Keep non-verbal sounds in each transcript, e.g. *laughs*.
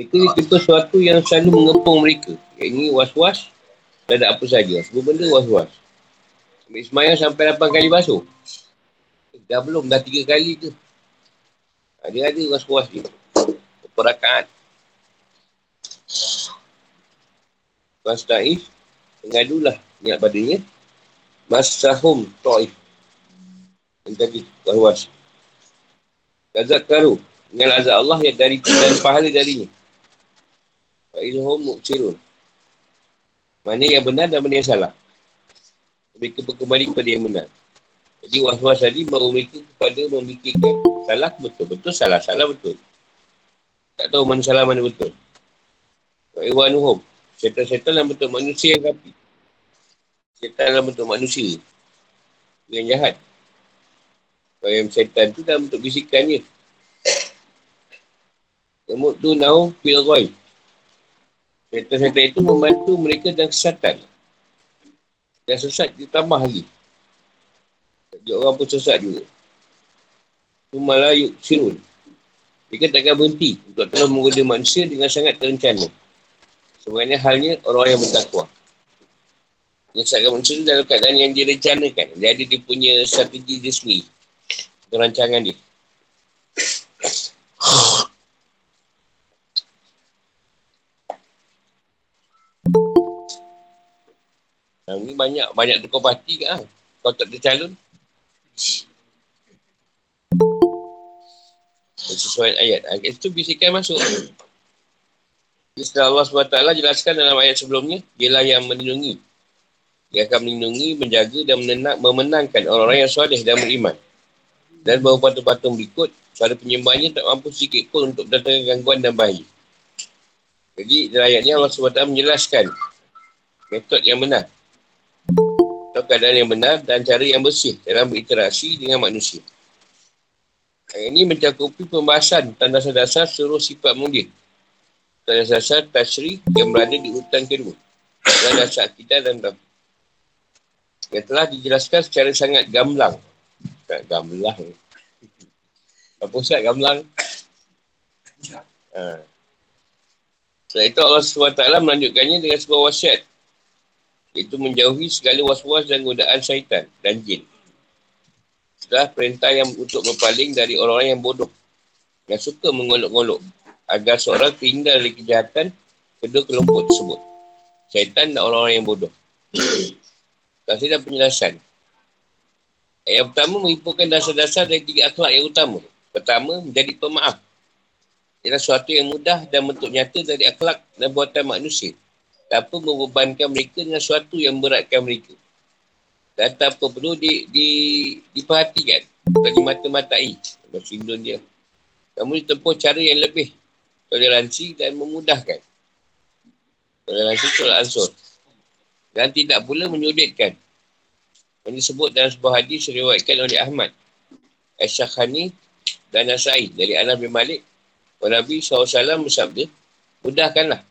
Mereka tipe sesuatu yang selalu mengepung mereka. Ini was-was dan ada apa saja. Semua benda was-was. Ambil semayang sampai 8 kali basuh. Dah belum, dah 3 kali tu. Ada ada was-was ni. Perakaan. Tuan Taif, mengadulah niat badannya. Masahum Taif. Yang tadi, was-was. Kazak karu. Dengan azab Allah yang dari dan pahala darinya. Fa'ilhum mu'cirun. Mana yang benar dan mana yang salah. Mereka berkembali kepada yang benar. Jadi was-was tadi baru mereka kepada memikirkan salah betul. Betul salah. Salah betul. Tak tahu mana salah mana betul. Fa'iwanuhum. Syaitan-syaitan dalam bentuk manusia yang kapi. Syaitan dalam bentuk manusia. Yang jahat. Kalau syaitan tu dalam bentuk bisikannya. Kemuk tu nau ghaib. Syaitan-syaitan itu membantu mereka dan kesatan. Dan sesat ditambah lagi. Jadi orang pun sesat juga. Malah yuk sirun. Mereka takkan berhenti untuk terus menggoda manusia dengan sangat terencana. Sebenarnya halnya orang yang bertakwa. Sangat manusia itu dalam keadaan yang direncanakan. Ada dia punya strategi dia sendiri. Rancangan dia. Ha, ni banyak banyak tukar parti ke ah. Kau tak tercalon. Sesuai ayat. Ayat itu bisikan masuk. Setelah Allah SWT jelaskan dalam ayat sebelumnya, dialah yang melindungi. Dia akan melindungi, menjaga dan menenang, memenangkan orang-orang yang soleh dan beriman. Dan bahawa patung-patung berikut, suara penyembahnya tak mampu sedikit pun untuk datangkan gangguan dan bahaya. Jadi dalam ayat ini Allah SWT menjelaskan metod yang benar atau keadaan yang benar dan cara yang bersih dalam berinteraksi dengan manusia. Yang ini mencakupi pembahasan tentang dasar-dasar seluruh sifat mulia. Dasar-dasar tasri yang berada di hutan kedua. Dan dasar kita dan dalam. Yang telah dijelaskan secara sangat gamblang. Tak gamblang. Apa usah gamblang? Ha. Setelah itu Allah SWT melanjutkannya dengan sebuah wasiat Iaitu menjauhi segala was-was dan godaan syaitan dan jin. Setelah perintah yang untuk berpaling dari orang-orang yang bodoh. Yang suka mengolok-ngolok. Agar seorang terhindar dari kejahatan kedua kelompok tersebut. Syaitan dan orang-orang yang bodoh. *clears throat* Kasih dan penjelasan. Yang pertama menghimpunkan dasar-dasar dari tiga akhlak yang utama. Pertama, menjadi pemaaf. Ialah sesuatu yang mudah dan bentuk nyata dari akhlak dan buatan manusia tanpa membebankan mereka dengan sesuatu yang beratkan mereka. Dan tanpa perlu di, di, diperhatikan. Bukan dimata-matai. Bahasa Indon dia. Kamu ditempuh cara yang lebih toleransi dan memudahkan. Toleransi itu ansur. Dan tidak pula menyuditkan. Yang disebut dalam sebuah hadis diriwayatkan oleh Ahmad. Asyakhani dan Nasai dari Anas bin Malik. Nabi SAW bersabda, mudahkanlah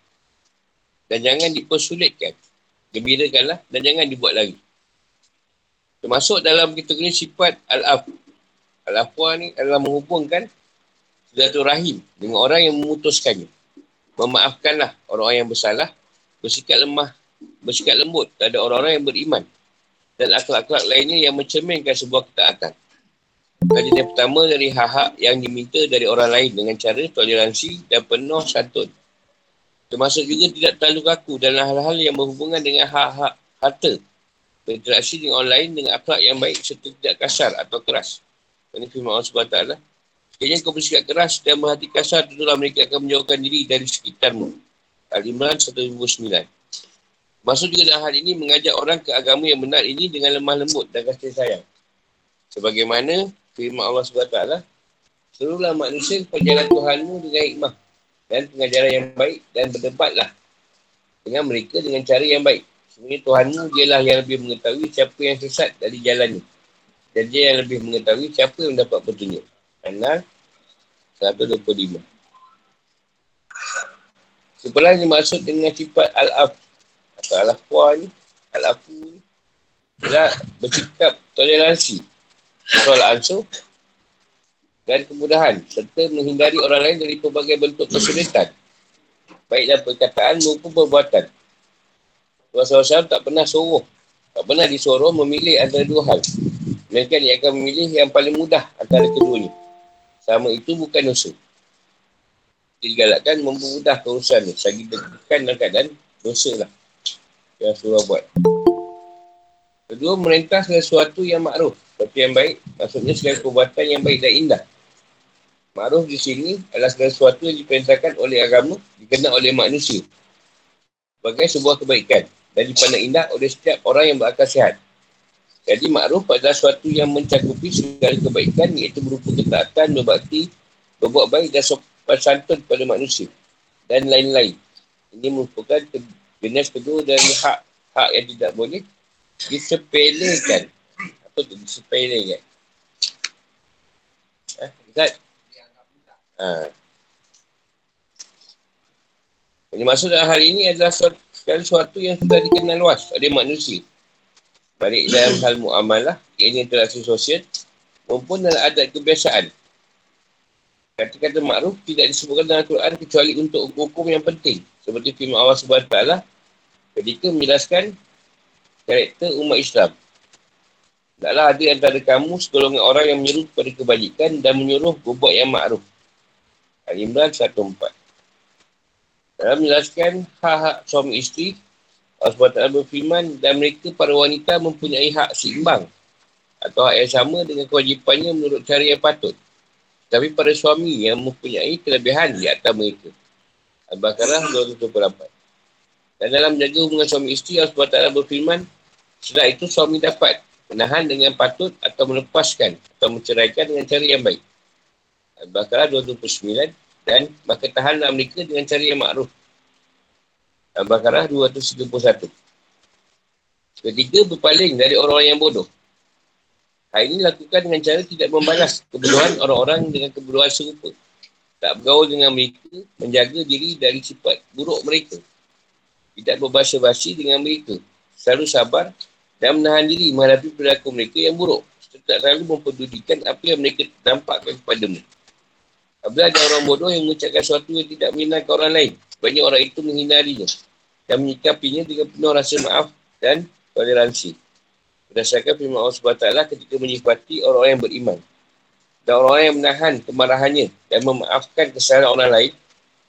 dan jangan dipersulitkan. Gembirakanlah dan jangan dibuat lagi. Termasuk dalam kategori sifat al-af. Al-afwa ni adalah menghubungkan Silatul Rahim dengan orang yang memutuskannya. Memaafkanlah orang-orang yang bersalah, bersikap lemah, bersikap lembut terhadap orang-orang yang beriman dan akhlak-akhlak lainnya yang mencerminkan sebuah ketaatan. Kajian yang pertama dari hak-hak yang diminta dari orang lain dengan cara toleransi dan penuh santun. Termasuk juga tidak terlalu kaku dalam hal-hal yang berhubungan dengan hak-hak harta. Berinteraksi dengan orang lain dengan akhlak yang baik serta tidak kasar atau keras. Ini firman Allah SWT. Sekiranya kau bersikap keras dan berhati kasar, tentulah mereka akan menjauhkan diri dari sekitarmu. Al-Imran 109. Masuk juga dalam hal ini mengajak orang ke agama yang benar ini dengan lemah lembut dan kasih sayang. Sebagaimana firman Allah SWT. Seluruhlah manusia perjalanan Tuhanmu dengan hikmah dan pengajaran yang baik dan berdebatlah dengan mereka dengan cara yang baik. Sebenarnya Tuhanmu dialah yang lebih mengetahui siapa yang sesat dari jalannya. Dan dia yang lebih mengetahui siapa yang dapat petunjuk. Anal 125. Sebelah ni maksud dengan sifat al-af atau al-afwa ni, al-afu ni, adalah bersikap toleransi. Soal ansur dan kemudahan serta menghindari orang lain dari pelbagai bentuk kesulitan baik dalam perkataan maupun perbuatan. Rasulullah SAW tak pernah suruh, tak pernah disuruh memilih antara dua hal. Melainkan dia akan memilih yang paling mudah antara keduanya. Sama itu bukan dosa. Digalakkan mempermudah urusan ni. Sagi bukan dalam keadaan dosa lah. Yang surah buat. Kedua, merintah sesuatu yang makruh. Seperti yang baik. Maksudnya segala perbuatan yang baik dan indah. Makruh di sini adalah segala sesuatu yang diperintahkan oleh agama, dikenal oleh manusia. Sebagai sebuah kebaikan. Dan dipandang indah oleh setiap orang yang berakal sihat. Jadi makruh adalah sesuatu yang mencakupi segala kebaikan iaitu berupa ketaatan, berbakti, berbuat baik dan sopan santun kepada manusia dan lain-lain. Ini merupakan jenis kedua dari hak hak yang tidak boleh disepelekan. Apa tu disepelekan? Eh, Ustaz? Ha. Ini maksud dalam hari ini adalah sesuatu yang sudah dikenal luas oleh manusia Baik dalam hal muamalah, ini interaksi sosial, maupun dalam adat kebiasaan. Kata-kata makruf tidak disebutkan dalam Al-Quran kecuali untuk hukum yang penting. Seperti firman Allah SWT ketika menjelaskan karakter umat Islam. Taklah ada antara kamu segolongan orang yang menyuruh kepada kebajikan dan menyuruh berbuat yang makruf. Al-Imran 1.4 Dalam menjelaskan hak-hak suami isteri, Allah SWT berfirman dan mereka para wanita mempunyai hak seimbang atau hak yang sama dengan kewajipannya menurut cara yang patut. Tapi para suami yang mempunyai kelebihan di atas mereka. Al-Baqarah 228. Dan dalam menjaga hubungan suami isteri, Allah SWT berfirman, setelah itu suami dapat menahan dengan patut atau melepaskan atau menceraikan dengan cara yang baik. Al-Baqarah 229 dan maka tahanlah mereka dengan cara yang makruf Al-Baqarah 231. Ketiga, berpaling dari orang-orang yang bodoh. Hal ini lakukan dengan cara tidak membalas kebodohan orang-orang dengan kebodohan serupa. Tak bergaul dengan mereka, menjaga diri dari sifat buruk mereka. Tidak berbahasa basi dengan mereka. Selalu sabar dan menahan diri menghadapi perilaku mereka yang buruk. Tak selalu mempedulikan apa yang mereka nampakkan kepadamu. Apabila ada orang bodoh yang mengucapkan sesuatu yang tidak menyenangkan orang lain, banyak orang itu menghindarinya dan menyikapinya dengan penuh rasa maaf dan toleransi. Berdasarkan firman Allah SWT ketika menyifati orang-orang yang beriman. Dan orang-orang yang menahan kemarahannya dan memaafkan kesalahan orang lain.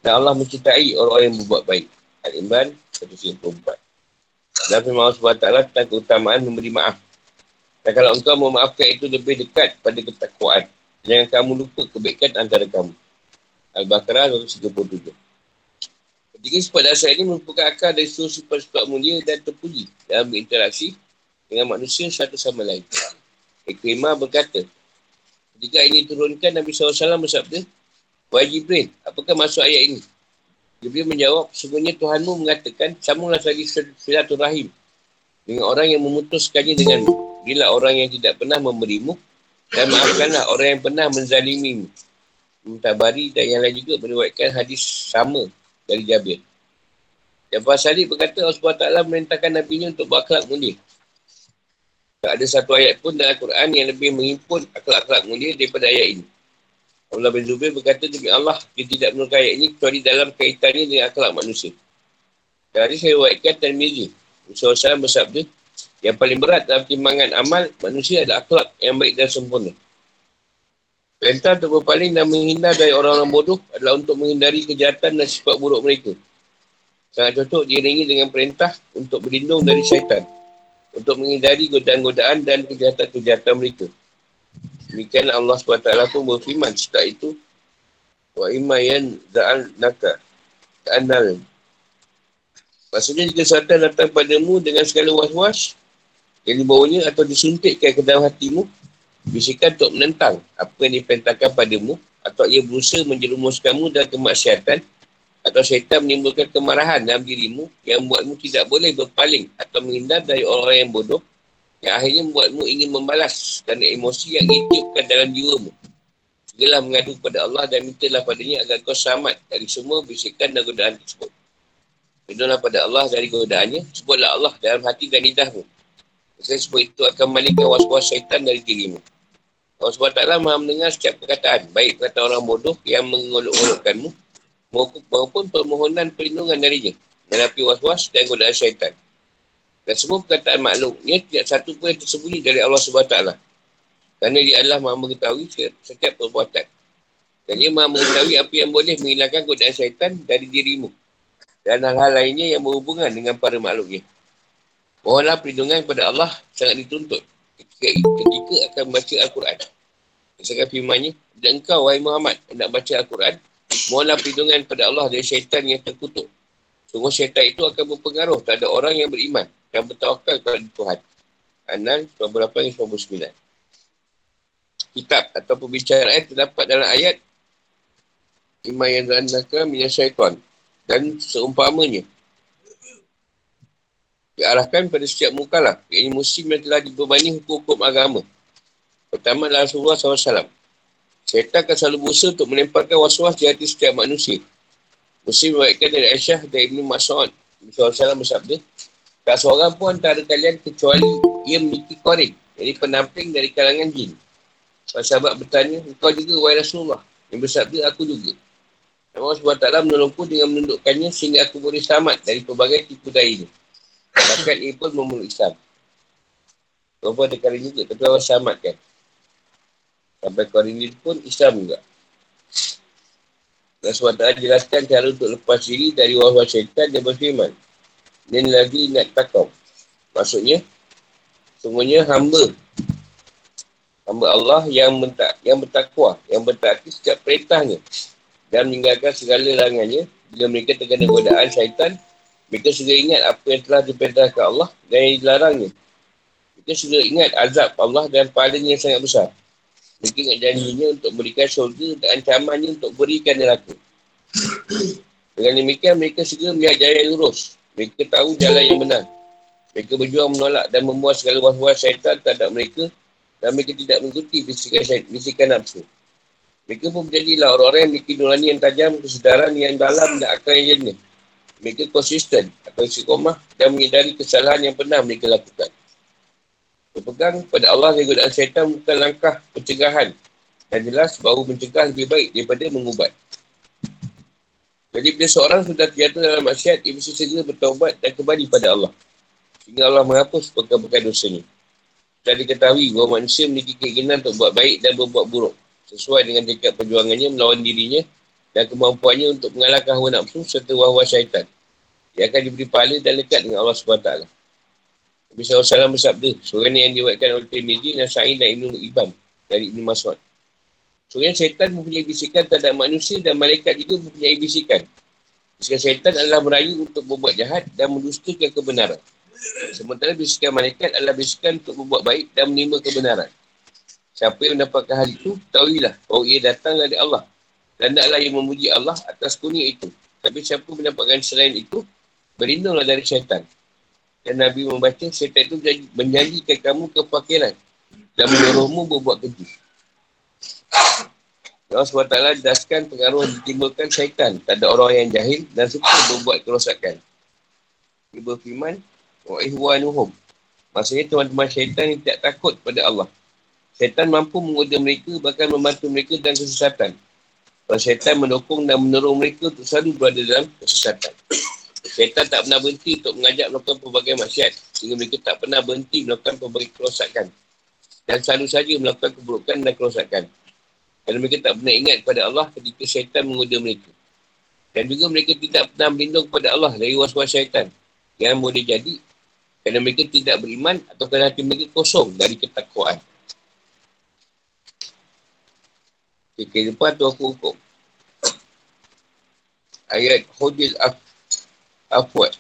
Dan Allah mencintai orang-orang yang berbuat baik. Al-Imran 194. Dan firman Allah SWT tentang keutamaan memberi maaf. Dan kalau engkau memaafkan itu lebih dekat pada ketakwaan. Jangan kamu lupa kebaikan antara kamu. Al-Baqarah 137. Tiga sifat dasar ini merupakan akar dari seluruh sifat-sifat mulia dan terpuji dalam berinteraksi dengan manusia satu sama lain. Ikrimah berkata, ketika ini turunkan Nabi SAW bersabda, Wahai Jibril, apakah maksud ayat ini? Jibril menjawab, sebenarnya Tuhanmu mengatakan, sambunglah lagi silaturahim dengan orang yang memutuskannya dengan Bila orang yang tidak pernah memberimu dan maafkanlah orang yang pernah menzalimimu. Mutabari dan yang lain juga meriwayatkan hadis sama dari Jabir. Jafar Sadiq berkata Allah SWT merintahkan Nabi ini untuk berakhlak mulia. Tak ada satu ayat pun dalam Al-Quran yang lebih menghimpun akhlak-akhlak mulia daripada ayat ini. Allah bin Zubair berkata demi Allah dia tidak menurut ayat ini kecuali dalam kaitannya dengan akhlak manusia. Dari saya waitkan dan Mizi. Musa SAW bersabda yang paling berat dalam timbangan amal manusia adalah akhlak yang baik dan sempurna. Perintah untuk berpaling dan menghindar dari orang-orang bodoh adalah untuk menghindari kejahatan dan sifat buruk mereka. Sangat cocok diiringi dengan perintah untuk berlindung dari syaitan. Untuk menghindari godaan-godaan dan kejahatan-kejahatan mereka. Demikian Allah SWT pun berfirman setelah itu. Wa imayan za'al naka. Ta'anal. Maksudnya jika syaitan datang padamu dengan segala was-was yang dibawanya atau disuntikkan ke dalam hatimu, bisikan untuk menentang apa yang diperintahkan padamu atau ia berusaha menjerumuskanmu dalam kemaksiatan atau syaitan menimbulkan kemarahan dalam dirimu yang membuatmu tidak boleh berpaling atau menghindar dari orang-orang yang bodoh yang akhirnya membuatmu ingin membalas kerana emosi yang ditiupkan dalam jiwamu. Segala mengadu kepada Allah dan mintalah padanya agar kau selamat dari semua bisikan dan godaan tersebut. Mintalah pada Allah dari godaannya, sebutlah Allah dalam hati dan lidahmu saya sebut itu akan memalingkan was-was syaitan dari dirimu. Allah SWT maha mendengar setiap perkataan. Baik kata orang bodoh yang mengolok-olokkanmu maupun permohonan perlindungan darinya. Menghadapi was-was dan godaan syaitan. Dan semua perkataan makhluknya tidak satu pun yang tersembunyi dari Allah SWT. Kerana dia adalah maha mengetahui setiap perbuatan. Dan dia maha mengetahui apa yang boleh menghilangkan godaan syaitan dari dirimu. Dan hal-hal lainnya yang berhubungan dengan para makhluknya. Mohonlah perlindungan kepada Allah sangat dituntut ketika, ketika akan membaca Al-Quran. Misalkan firmannya, dan engkau, wahai Muhammad, nak baca Al-Quran, mohonlah perlindungan kepada Allah dari syaitan yang terkutuk. Sungguh syaitan itu akan berpengaruh terhadap orang yang beriman dan bertawakal kepada Tuhan. Anan 28 99. Kitab atau pembicaraan terdapat dalam ayat Iman yang zanaka minyak syaitan dan seumpamanya diarahkan pada setiap mukalaf yang musim yang telah dibebani hukum-hukum agama pertama adalah Rasulullah SAW syaitan akan selalu berusaha untuk melemparkan was-was di hati setiap manusia Muslim mewaikan dari Aisyah dan Ibn Mas'ud. SAW bersabda, tak seorang pun antara kalian kecuali ia memiliki korin. Jadi penamping dari kalangan jin. Para sahabat bertanya, engkau juga wahai Rasulullah. Yang bersabda, aku juga. Allah SWT menolongku dengan menundukkannya sehingga aku boleh selamat dari pelbagai tipu daya ini. Bahkan ia pun memeluk Islam. Kau ada kali juga, tapi Allah selamatkan. Sampai korin ini pun Islam juga. Allah SWT jelaskan cara untuk lepas diri dari wawah syaitan dan berfirman. Dan lagi ingat takau. Maksudnya, semuanya hamba. Hamba Allah yang mentak, yang bertakwa, yang bertakwa setiap perintahnya. Dan meninggalkan segala larangannya. Bila mereka terkena godaan syaitan, mereka sudah ingat apa yang telah diperintahkan Allah dan yang dilarangnya. Mereka sudah ingat azab Allah dan pahalanya yang sangat besar. Mereka ingat janjinya untuk berikan syurga dan ancamannya untuk berikan neraka. Dengan demikian, mereka segera melihat jalan yang lurus. Mereka tahu jalan yang benar. Mereka berjuang menolak dan membuat segala was-was syaitan terhadap mereka dan mereka tidak mengikuti bisikan, bisikan nafsu. Mereka pun menjadilah orang-orang yang memiliki nurani yang tajam, kesedaran yang dalam dan akal yang jenis. Mereka konsisten atau istiqomah dan menyedari kesalahan yang pernah mereka lakukan. Berpegang pada Allah dan godaan syaitan bukan langkah pencegahan. Dan jelas bahawa mencegah lebih baik daripada mengubat. Jadi bila seorang sudah terjatuh dalam maksiat, ia mesti segera bertaubat dan kembali pada Allah. Sehingga Allah menghapus bekas-bekas dosanya. Kita diketahui bahawa manusia memiliki keinginan untuk buat baik dan berbuat buruk. Sesuai dengan dekat perjuangannya melawan dirinya dan kemampuannya untuk mengalahkan hawa nafsu serta wahwa syaitan. Ia akan diberi pahala dan lekat dengan Allah SWT. Nabi SAW bersabda, seorang yang diwakilkan oleh Tirmidhi, Nasai dan Ibn Ibn dari Ibn Mas'ud. Seorang syaitan mempunyai bisikan terhadap manusia dan malaikat juga mempunyai bisikan. Bisikan syaitan adalah merayu untuk berbuat jahat dan mendustakan kebenaran. Sementara bisikan malaikat adalah bisikan untuk berbuat baik dan menerima kebenaran. Siapa yang mendapatkan hal itu, tahuilah bahawa ia datang dari Allah. Dan taklah yang memuji Allah atas kuning itu. Tapi siapa mendapatkan selain itu, berlindunglah dari syaitan. Dan Nabi membaca syaitan itu menjanjikan kamu kepakiran dan menyuruhmu berbuat keji. Allah SWT jelaskan pengaruh ditimbulkan syaitan tak ada orang yang jahil dan suka berbuat kerosakan. Dia berfirman, Wa'ihwanuhum. Maksudnya teman-teman syaitan yang tidak takut pada Allah. Syaitan mampu menggoda mereka bahkan membantu mereka dalam kesesatan. Kalau syaitan mendukung dan menolong mereka untuk selalu berada dalam kesesatan. Syaitan tak pernah berhenti untuk mengajak melakukan pelbagai maksiat. Sehingga mereka tak pernah berhenti melakukan pelbagai kerosakan. Dan selalu saja melakukan keburukan dan kerosakan. Kerana mereka tak pernah ingat kepada Allah ketika syaitan menggoda mereka. Dan juga mereka tidak pernah berlindung kepada Allah dari was-was syaitan. Yang boleh jadi kerana mereka tidak beriman atau kerana hati mereka kosong dari ketakwaan. Okay, lepas tu aku hukum. Ayat Hudil Af Afwad.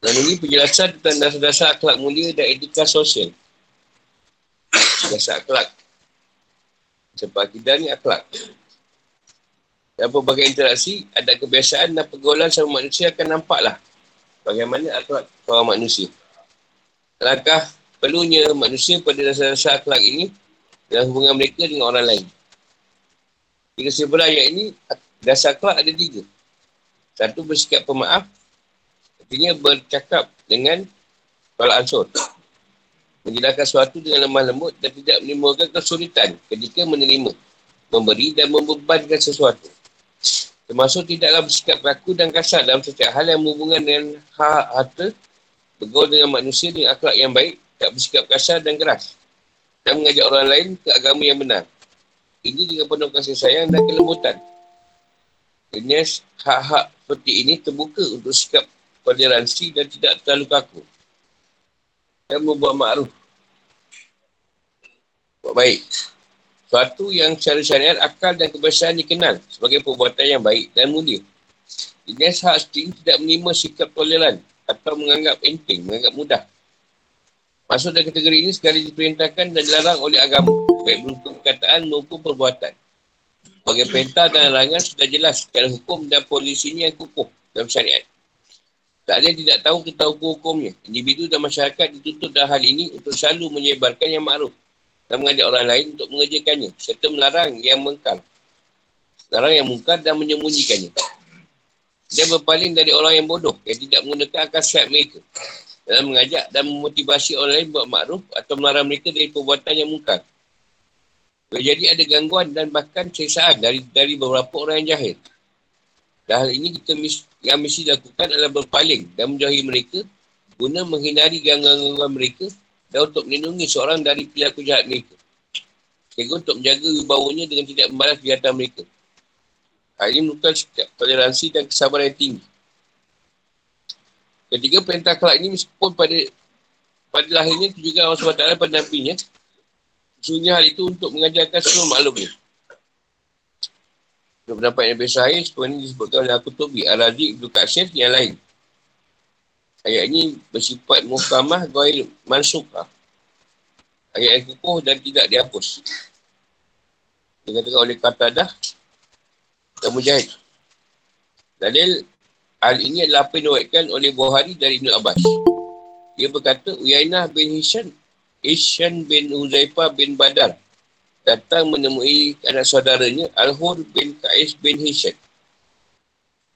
Dan ini penjelasan tentang dasar-dasar akhlak mulia dan etika sosial. Dasar akhlak. Sebab kita ni akhlak. Dan berbagai interaksi, ada kebiasaan dan pergaulan sama manusia akan nampaklah bagaimana akhlak seorang manusia. Adakah perlunya manusia pada dasar-dasar akhlak ini dalam hubungan mereka dengan orang lain? Jika sebelah ayat ini, dasar akhlak ada tiga. Satu bersikap pemaaf. Artinya bercakap dengan kepala ansur. Menjelaskan sesuatu dengan lemah lembut dan tidak menimbulkan kesulitan ketika menerima, memberi dan membebankan sesuatu. Termasuk tidaklah bersikap kaku dan kasar dalam setiap hal yang berhubungan dengan hak harta, bergaul dengan manusia dengan akhlak yang baik, tak bersikap kasar dan keras. Dan mengajak orang lain ke agama yang benar. Ini dengan penuh kasih sayang dan kelembutan. Jenis hak-hak seperti ini terbuka untuk sikap toleransi dan tidak terlalu kaku. Dan membuat makruf. Buat baik. Suatu yang secara syariat akal dan kebiasaan dikenal sebagai perbuatan yang baik dan mulia. Jenis hak seperti tidak menerima sikap toleran atau menganggap enteng, menganggap mudah. Masuk dalam kategori ini sekali diperintahkan dan dilarang oleh agama. Baik berupa perkataan maupun perbuatan. Sebagai perintah dan larangan sudah jelas secara hukum dan polisinya yang kukuh dalam syariat. Tak ada tidak tahu tentang hukum-hukumnya. Individu dan masyarakat dituntut dalam hal ini untuk selalu menyebarkan yang ma'ruf dan mengajak orang lain untuk mengerjakannya serta melarang yang mengkal. Larang yang mungkar dan menyembunyikannya. Dia berpaling dari orang yang bodoh yang tidak menggunakan akal sihat mereka dalam mengajak dan memotivasi orang lain buat makruf atau melarang mereka dari perbuatan yang mungkar. Jadi ada gangguan dan bahkan sesaan dari dari beberapa orang yang jahil. Dan hal ini kita mis, yang mesti dilakukan adalah berpaling dan menjauhi mereka guna menghindari gangguan-gangguan mereka dan untuk melindungi seorang dari pilihan jahat mereka. Sehingga untuk menjaga wibawanya dengan tidak membalas kejahatan mereka. Hal ini merupakan toleransi dan kesabaran yang tinggi. Ketiga perintah kelak ini meskipun pada pada lahirnya juga Allah SWT pada nabinya Sesungguhnya hal itu untuk mengajarkan semua maklumnya. Untuk pendapat yang air, seperti ini disebutkan oleh aku Tobi, Al-Razi, Ibn Qasir, yang lain. Ayat ini bersifat muhkamah, goil mansukah. Ayat yang kukuh dan tidak dihapus. Dikatakan oleh kata dah dan mujahid. Dalil hal ini adalah apa yang oleh Buhari dari Ibn Abbas. Dia berkata, Uyainah bin Hisham, Ishan bin Uzaifah bin Badar datang menemui anak saudaranya Al-Hur bin Qais bin Hisham.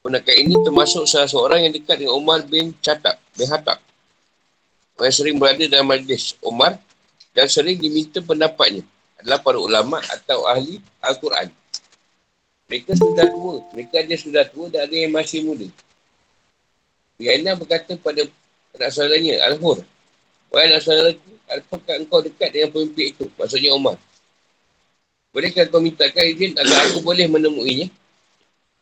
Penakat ini termasuk salah seorang yang dekat dengan Umar bin Chatab bin Hatab. Yang sering berada dalam majlis Umar dan sering diminta pendapatnya adalah para ulama atau ahli Al-Quran. Mereka sudah tua. Mereka ada sudah tua dan ada yang masih muda. Yana berkata pada anak saudaranya Al-Hur. Wahai anak saudaraku, apakah engkau dekat dengan pemimpin itu? Maksudnya Umar. Bolehkah kau mintakan izin agar aku boleh menemuinya?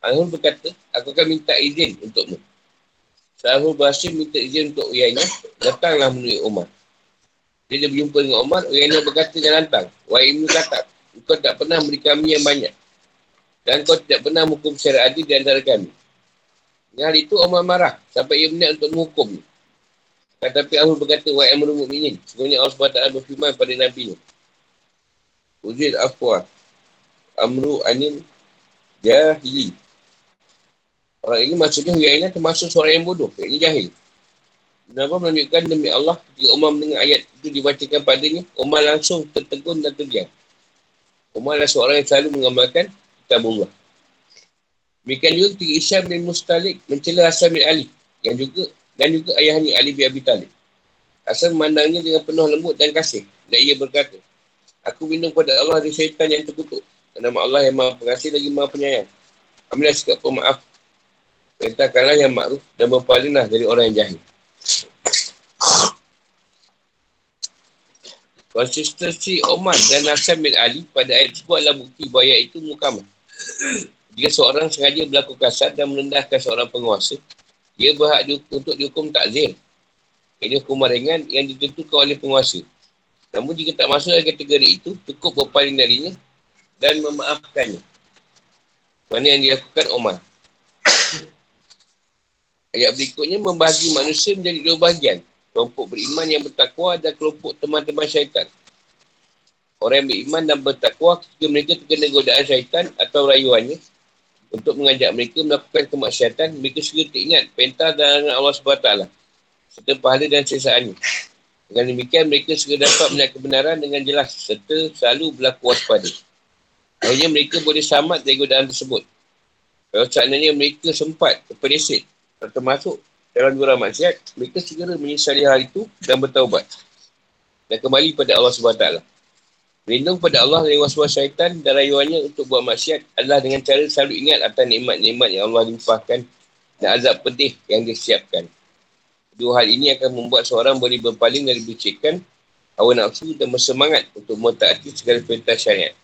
Al-Hur berkata, aku akan minta izin untukmu. Al-Hur berhasil minta izin untuk Uyainah, datanglah menemui Umar. Dia berjumpa dengan Umar, Uyainah berkata dengan lantang, Wahai Ibn Katab, engkau tak pernah beri kami yang banyak. Dan kau tidak pernah menghukum secara adil di antara kami. Dengan hal itu, Umar marah sampai ia berniat untuk menghukumnya. Tetapi Allah berkata, Wahai Amrul Mu'minin, sebenarnya Allah SWT berfirman pada Nabi Nuh. Uzid afwa. Amru anil jahili. Orang ini maksudnya Huyainah termasuk seorang yang bodoh. Ini jahil. Kenapa menunjukkan demi Allah ketika Umar mendengar ayat itu dibacakan padanya, Umar langsung tertegun dan terdiam. Umar adalah seorang yang selalu mengamalkan kitab Allah. Demikian juga ketika Isyam bin Mustalik mencela Hasan bin Ali yang juga dan juga ayahnya Ali bin Abi Talib. Hasan memandangnya dengan penuh lembut dan kasih. Dan ia berkata, Aku minum pada Allah dari syaitan yang terkutuk. Nama Allah yang maha pengasih lagi maha penyayang. Ambillah sikap pemaaf. Perintahkanlah yang makruf dan berpalinglah dari orang yang jahil. Konsistensi Omar dan Nassan bin Ali pada ayat tersebut adalah bukti bahawa ayat itu mukamah. Jika seorang sengaja berlaku kasar dan merendahkan seorang penguasa, dia berhak untuk dihukum takzir. Ini hukuman ringan yang ditentukan oleh penguasa. Namun jika tak masuk dalam kategori itu, cukup berpaling darinya dan memaafkannya. Mana yang dilakukan Omar. *coughs* Ayat berikutnya membahagi manusia menjadi dua bahagian. Kelompok beriman yang bertakwa dan kelompok teman-teman syaitan. Orang yang beriman dan bertakwa ketika mereka terkena godaan syaitan atau rayuannya untuk mengajak mereka melakukan kemaksiatan, mereka segera teringat perintah dan Allah SWT serta pahala dan sesaannya. Dengan demikian, mereka segera dapat melihat kebenaran dengan jelas serta selalu berlaku waspada. Akhirnya mereka boleh selamat dari godaan tersebut. Kalau seandainya mereka sempat terpeleset atau termasuk dalam jurang maksiat, mereka segera menyesali hal itu dan bertaubat. Dan kembali pada Allah SWT. Berlindung pada Allah dari was-was syaitan dan rayuannya untuk buat maksiat adalah dengan cara selalu ingat atas nikmat-nikmat yang Allah limpahkan dan azab pedih yang disiapkan. Dua hal ini akan membuat seorang boleh berpaling dari bicikan hawa nafsu dan bersemangat untuk mentaati segala perintah syariat.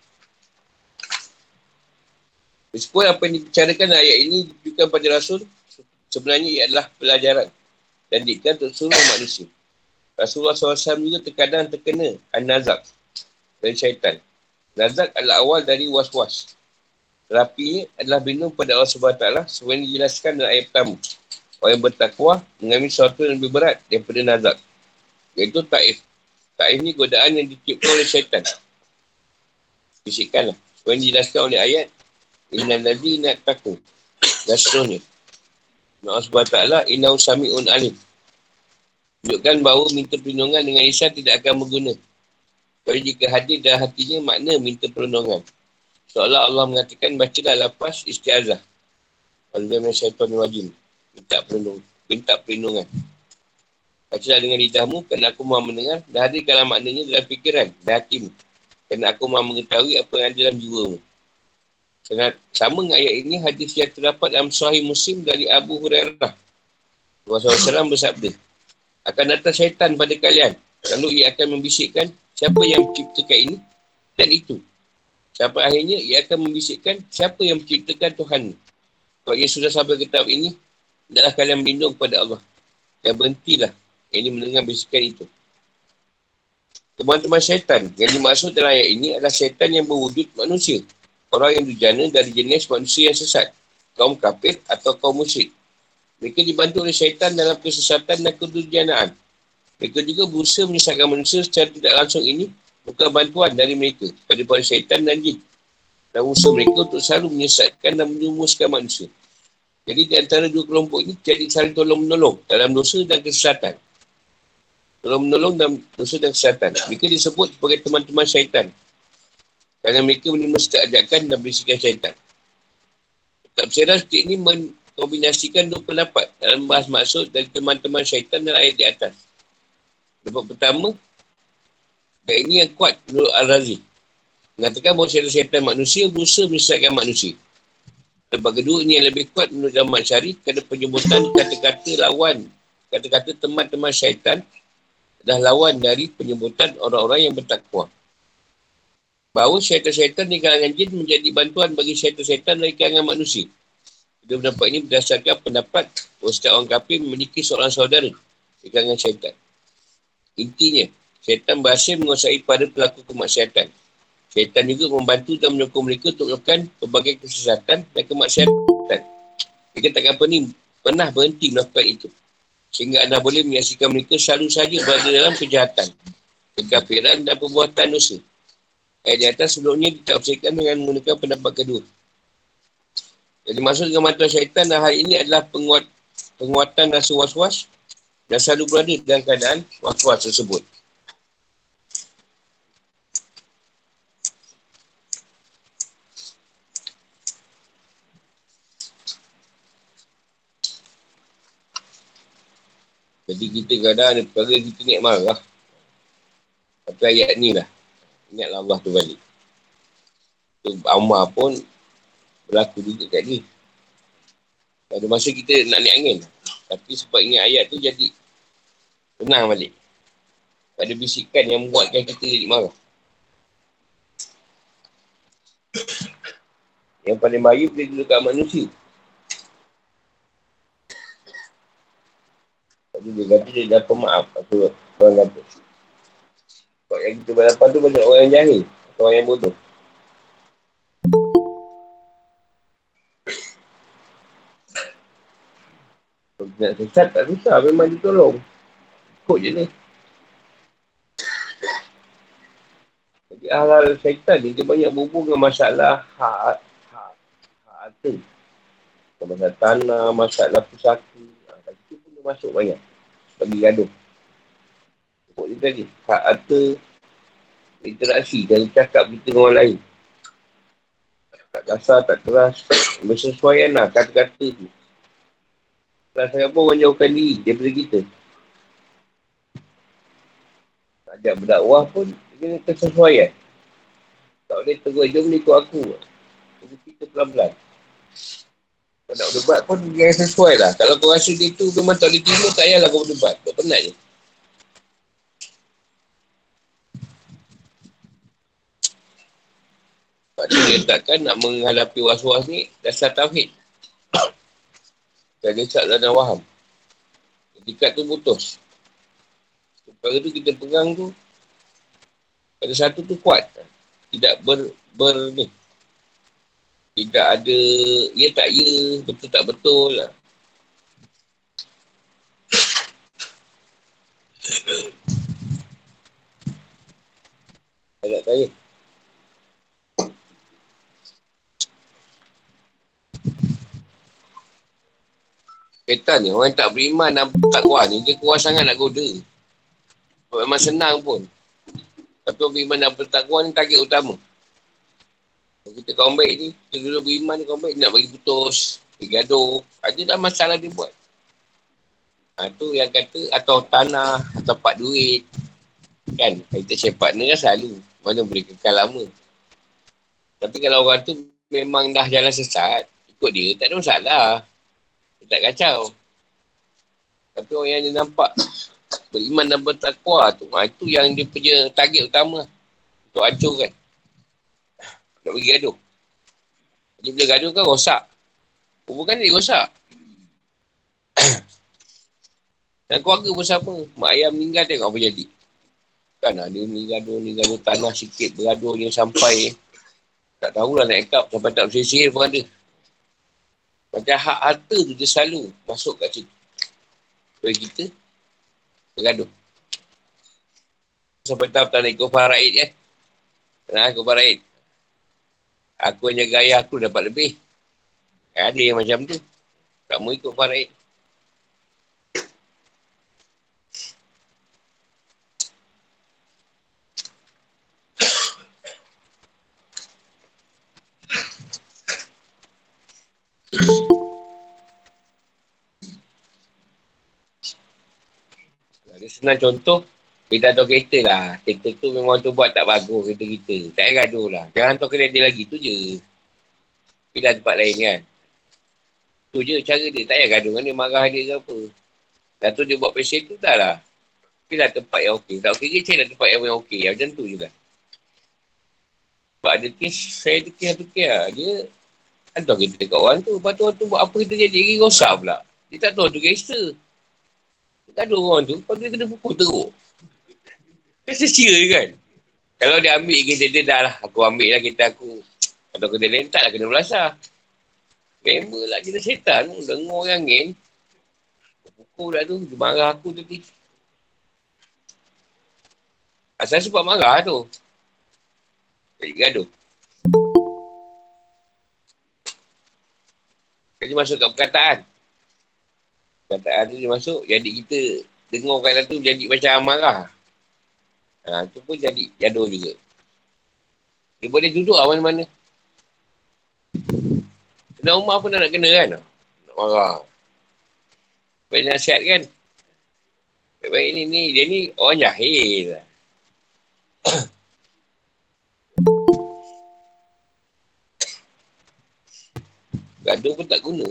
Meskipun apa yang dibicarakan ayat ini ditujukan pada Rasul, sebenarnya ia adalah pelajaran dan diikat untuk seluruh manusia. Rasulullah SAW juga terkadang terkena an-nazak dari syaitan. Nazak adalah awal dari was-was. Terapinya adalah berlindung pada Allah SWT sebagaimana dijelaskan dalam ayat pertama. Orang yang bertakwa mengambil sesuatu yang lebih berat daripada nazak. Iaitu ta'if. Ta'if ni godaan yang ditiupkan oleh syaitan. Fisikkanlah. Sebagaimana dijelaskan oleh ayat. Inna ladhi nak takut. Dan seterusnya. Allah SWT inna usami'un alim. Tunjukkan bahawa minta perlindungan dengan Isa tidak akan berguna. Kalau jika hadir dalam hatinya makna minta perlindungan. Seolah Allah mengatakan bacalah lapas istiazah. Allah min syaitan wajim. Minta perlindungan. Minta perlindungan. Bacalah dengan lidahmu kerana aku mahu mendengar dan hadirkanlah maknanya dalam fikiran dan hatimu. Kerana aku mahu mengetahui apa yang ada dalam jiwamu. Sangat sama dengan ayat ini, hadis yang terdapat dalam sahih muslim dari Abu Hurairah. Rasulullah SAW bersabda, akan datang syaitan pada kalian. Lalu ia akan membisikkan siapa yang menciptakan ini dan itu. Sampai akhirnya ia akan membisikkan siapa yang menciptakan Tuhan. Kalau ia sudah sampai tahap ini, adalah kalian berlindung kepada Allah. Dan berhentilah ini mendengar bisikan itu. Teman-teman syaitan yang dimaksud dalam ayat ini adalah syaitan yang berwujud manusia. Orang yang dijana dari jenis manusia yang sesat. Kaum kafir atau kaum musyrik. Mereka dibantu oleh syaitan dalam kesesatan dan kedurjanaan. Mereka juga berusaha menyesatkan manusia secara tidak langsung ini bukan bantuan dari mereka pada para syaitan dan jin. Dan usaha mereka untuk selalu menyesatkan dan menyumuskan manusia. Jadi di antara dua kelompok ini jadi saling tolong menolong dalam dosa dan kesesatan. Tolong menolong dalam dosa dan kesesatan. Mereka disebut sebagai teman-teman syaitan. Kerana mereka menerima setiap ajakan dan berisikan syaitan. Tak berserah ini kombinasikan dua pendapat dalam bahas maksud dari teman-teman syaitan dan ayat di atas. Pendapat pertama, ayat ini yang kuat menurut Al-Razi. Mengatakan bahawa syaitan-syaitan manusia berusaha menyesatkan manusia. Tempat kedua, ini yang lebih kuat menurut Zaman Syari kerana penyebutan kata-kata lawan, kata-kata teman-teman syaitan dah lawan dari penyebutan orang-orang yang bertakwa. Bahawa syaitan-syaitan di kalangan jin menjadi bantuan bagi syaitan-syaitan dari kalangan manusia. Dia pendapat ini berdasarkan pendapat bahawa setiap orang kafir memiliki seorang saudara di kalangan syaitan. Intinya, syaitan berhasil menguasai pada pelaku kemaksiatan. Syaitan juga membantu dan menyokong mereka untuk melakukan pelbagai kesesatan dan kemaksiatan. Mereka takkan pernah, pernah berhenti melakukan itu. Sehingga anda boleh menyaksikan mereka selalu saja berada dalam kejahatan, kekafiran dan perbuatan dosa. Ayat di atas sebelumnya ditafsirkan dengan menggunakan pendapat kedua. Jadi maksud dengan mata syaitan dan hal ini adalah penguat, penguatan rasa was-was dan selalu berada dalam keadaan was-was tersebut. Jadi kita kadang ada perkara kita ingat marah. Tapi ayat ni lah. Ingatlah Allah tu balik. Tu Ammar pun berlaku juga kat dia. Pada masa kita nak naik angin. Tapi sebab ingat ayat tu jadi tenang balik. Ada bisikan yang membuatkan kita jadi marah. Yang paling bahaya bila dulu kat manusia. Tapi dia kata dia dapat maaf. Atau orang kata. Sebab yang kita berhadapan tu banyak orang yang jahil. Atau orang yang bodoh. Nak sesat tak susah, memang dia Ikut je ni. Jadi hal-hal syaitan ni, dia banyak berhubung dengan masalah hak, hak, hak harta. Masalah tanah, masalah pusaka. Ha, itu pun dia masuk banyak. Bagi gaduh. Sebut dia tadi, hak harta, interaksi dan cakap kita dengan orang lain. Tak kasar, tak keras. *coughs* Bersesuaian lah kata-kata tu. Kalau sangat pun orang jauhkan diri daripada kita. Ajak berdakwah pun kena kesesuaian. Tak boleh terus, jom ni ikut aku. Jadi kita pelan-pelan. Kalau nak berdebat pun yang sesuai lah. Kalau kau rasa dia tu memang tak boleh terima, tak payahlah kau berdebat. Kau penat je. Sebab dia letakkan nak menghadapi was-was ni, dasar tauhid. *coughs* Dan dia tak ada waham. Ketika tu putus. Perkara tu kita pegang tu, pada satu tu kuat. Tidak ber, ber ni. Tidak ada, ya tak ya, betul tak betul lah. Tak tanya. Syaitan ni, orang tak beriman dan tak kuat ni, dia kuat sangat nak goda. Memang senang pun. Tapi beriman dan bertakwa ni target utama. Kalau kita kaum baik ni, kita dulu beriman kaum baik, nak bagi putus, bagi gaduh. Ada dah masalah dia buat. Ha, tu yang kata, atau tanah, pak duit. Kan, kita share partner kan selalu. Mana boleh kekal lama. Tapi kalau orang tu memang dah jalan sesat, ikut dia, tak ada masalah tak kacau. Tapi orang yang dia nampak beriman dan bertakwa tu, ha, itu yang dia punya target utama. Untuk hancurkan. Nak pergi gaduh. Dia bila gaduh kan rosak. Bukan dia rosak. *coughs* dan keluarga pun siapa? Mak ayah meninggal tengok apa jadi. Kan ada ni gaduh, ni gaduh tanah sikit bergaduh dia sampai tak tahulah nak ekap sampai tak bersisir pun ada. Macam hak harta tu dia selalu masuk kat situ. Supaya kita bergaduh. Sampai tahu tak nak ikut faraid kan. Nak ikut faraid. Aku hanya gaya aku dapat lebih. Ada yang macam tu. Tak mau ikut faraid. Senang contoh, kita tahu kereta lah. Kereta tu memang tu buat tak bagus kereta kita. Tak payah gaduh lah. Jangan tahu kereta lagi tu je. Pilih tempat lain kan. Tu je cara dia. Tak payah gaduh dengan dia. Marah dia ke apa. Dah tu dia buat pesen tu tak lah. Pilih tempat yang okey. Tak okey ke cari tempat yang okey. Macam tu juga. Sebab ada kes, saya ada kes kes lah. Dia hantar kereta dekat orang tu. Lepas tu orang tu buat apa kita jadi. Dia rosak pula. Dia tak tahu tu kereta. Tak ada orang tu, kau dia kena pukul teruk. Kan sia kan? Kalau dia ambil kereta dia dah lah. Aku ambil lah kereta aku. Atau kereta lain tak lah kena belasah. Member lah kita setan. Dengar orang angin. Pukul lah tu. Dia marah aku tadi. Asal sebab marah tu. Jadi gaduh. Jadi masuk kat perkataan. Perkataan tu dia masuk, jadi kita dengar kata tu jadi macam marah. Ha, tu pun jadi jaduh juga. Dia boleh duduk lah mana-mana. Kena rumah pun nak kena kan? Nak marah. Baik nasihat kan? Baik-baik ni, ni, dia ni orang jahil. *coughs* Gaduh pun tak guna.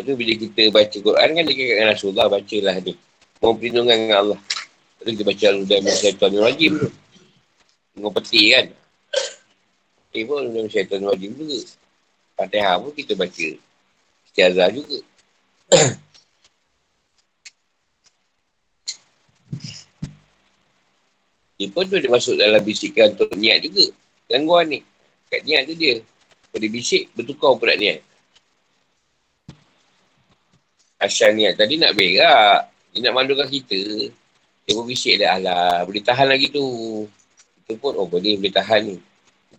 Lepas tu bila kita baca Quran kan dia kata Rasulullah bacalah ni. Mau perlindungan dengan Allah. Lepas tu kita baca Al-Hudaim Syaitan Rajim tu. Tengok peti kan. Eh pun Al-Hudaim Syaitan Rajim juga. Fatihah pun kita baca. Istiazah juga. *coughs* dia pun tu dia masuk dalam bisikan untuk niat juga. Gangguan ni. Kat niat tu dia. Kalau dia bisik, bertukar pula niat. Asal niat tadi nak berak. Dia nak mandukan kita. Dia pun bisik dah. Alah, boleh tahan lagi tu. Kita pun, oh boleh, boleh tahan ni.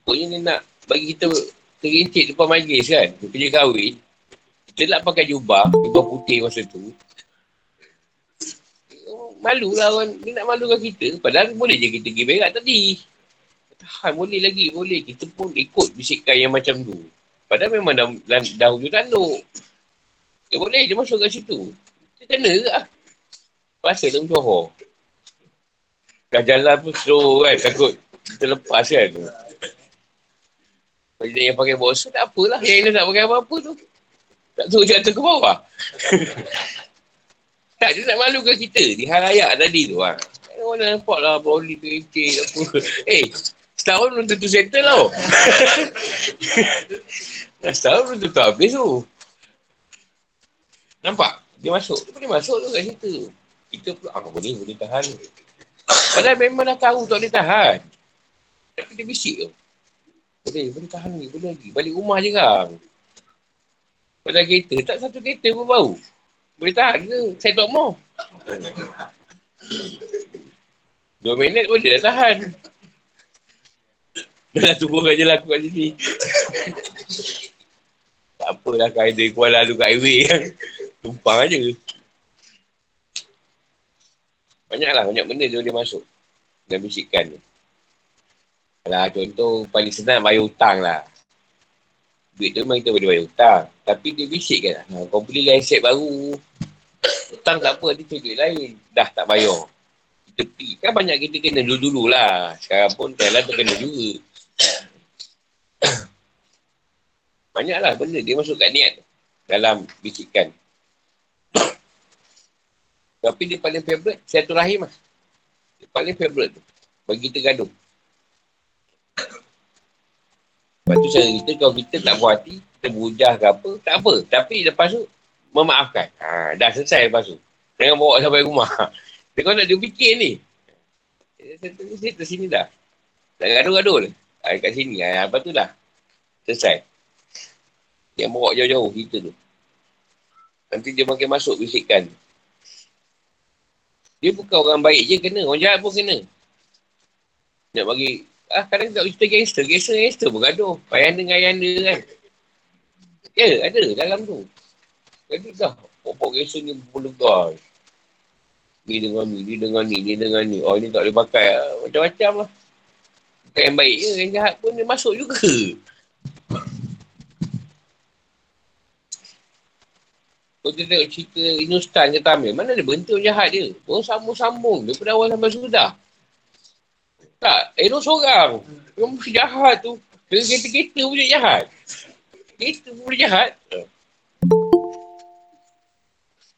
Pokoknya dia nak bagi kita terincik depan majlis kan. Dia kahwin. Kita nak pakai jubah. Jubah putih masa tu. Malu lah orang. Dia nak malukan kita. Padahal boleh je kita pergi berak tadi. Tahan boleh lagi. Boleh. Kita pun ikut bisikkan yang macam tu. Padahal memang dah, dah, dah hujung tanduk. Dia boleh dia masuk kat situ. Dia kena ke lah. Pasal dalam Johor. Dah jalan pun slow kan takut. Kita lepas kan. Kalau dia yang pakai boxer, tak apalah. Yang ini tak pakai apa-apa tu. Tak tahu jatuh ke bawah. *laughs* tak, dia tak malukan kita. Di hal layak tadi tu. Ha. Orang nampak lah Broly pencet apa. *laughs* Eh, setahun belum tentu settle tau. *laughs* setahun belum tentu habis tu. Nampak? Dia masuk. Dia boleh masuk tu kat situ. Kita pula, ah boleh, boleh tahan. Padahal memang dah tahu tak boleh tahan. Tapi dia bisik tu. Boleh, boleh tahan ni, boleh lagi. Balik rumah je kan. Padahal kereta, tak satu kereta pun bau. Boleh tahan ke? Saya tak mau. Dua minit pun dia dah tahan. Dah tunggu je lah aku kat sini. tak apalah kaedah Kuala tu kat highway kan. Tumpang aja. Banyaklah, banyak benda dia boleh masuk. Dan bisikkan ni. Kalau contoh paling senang bayar hutang lah. Duit tu memang kita boleh bayar hutang. Tapi dia bisik kan. Ha, kau beli set baru. Hutang tak apa, dia duit lain. Dah tak bayar. Pergi. Kan banyak kita kena dulu-dulu lah. Sekarang pun Thailand tu kena juga. *coughs* Banyaklah benda dia masuk kat niat dalam bisikan. Tapi dia paling favourite Satu Rahim lah. Dia paling favourite tu. Bagi kita gaduh. Lepas tu cara kita, kalau kita tak buat hati, kita berujah ke apa, tak apa. Tapi lepas tu, memaafkan. Ha, dah selesai lepas tu. Jangan bawa sampai rumah. *laughs* Dia kau nak dia fikir ni. Saya tu sini dah. Tak gaduh-gaduh lah. Kat sini. Ha, lepas tu dah. Selesai. Yang bawa jauh-jauh kita tu. Nanti dia makin masuk bisikan. Dia bukan orang baik je kena. Orang jahat pun kena. Nak bagi... Ah, kadang tak kita gangster. Gangster, gangster pun gaduh. Ayanda dengan ayanda kan. Ya, ada dalam tu. Jadi dah. Pokok gangster ni berlegar. Ni dengan ni, ni dengan ni, ni dengan ni. Oh, ni tak boleh pakai. Macam-macam lah. Bukan yang baik je. Yang jahat pun dia masuk juga. Kau tengok cerita Inustan ke Tamil, mana ada bentuk jahat dia? Orang sambung-sambung dia pada awal sampai sudah. Tak, Ero seorang. Mesti jahat tu. Dia kereta-kereta pun jahat. Kereta pun jahat.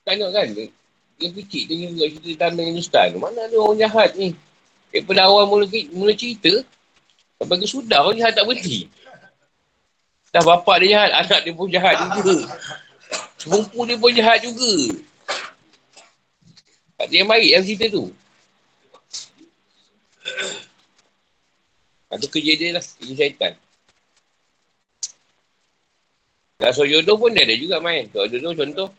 Tengok kan, dia, dia juga cerita Tamil Inustan. Mana ada orang jahat ni? Daripada awal mula, mula cerita, sampai ke sudah orang jahat tak berhenti. Dah bapak dia jahat, anak dia pun jahat juga. Sepupu dia pun jahat juga. Tak ada yang baik dalam cerita tu. Itu kerja dia lah. Kerja syaitan. Kalau soal jodoh pun dia ada juga main. Soal jodoh contoh.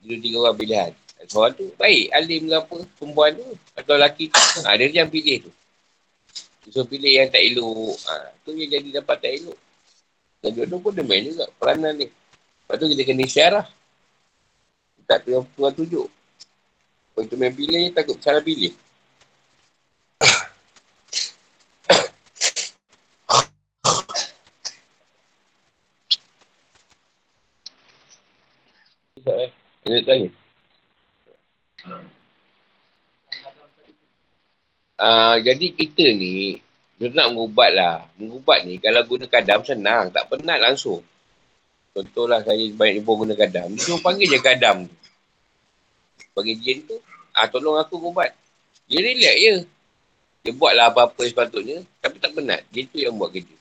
Dua tiga orang pilihan. Soal tu baik. Alim ke apa. Perempuan tu. Atau lelaki tu. Ha, dia yang pilih tu. So pilih yang tak elok. Ha, tu yang jadi dapat tak elok. Dan jodoh pun dia main juga. Peranan dia. Lepas tu kita kena syarah. Tak tengok Tuhan tunjuk. Kalau kita main pilih, takut salah pilih. Kena tanya. Uh, jadi kita ni, nak mengubat lah. Mengubat ni, kalau guna kadam senang. Tak penat langsung. Contohlah saya banyak jumpa guna kadam. Dia cuma panggil je kadam. Bagi jin tu, ah tolong aku ubat. Dia relax je. Dia buatlah apa-apa sepatutnya. Tapi tak penat. Dia tu yang buat kerja.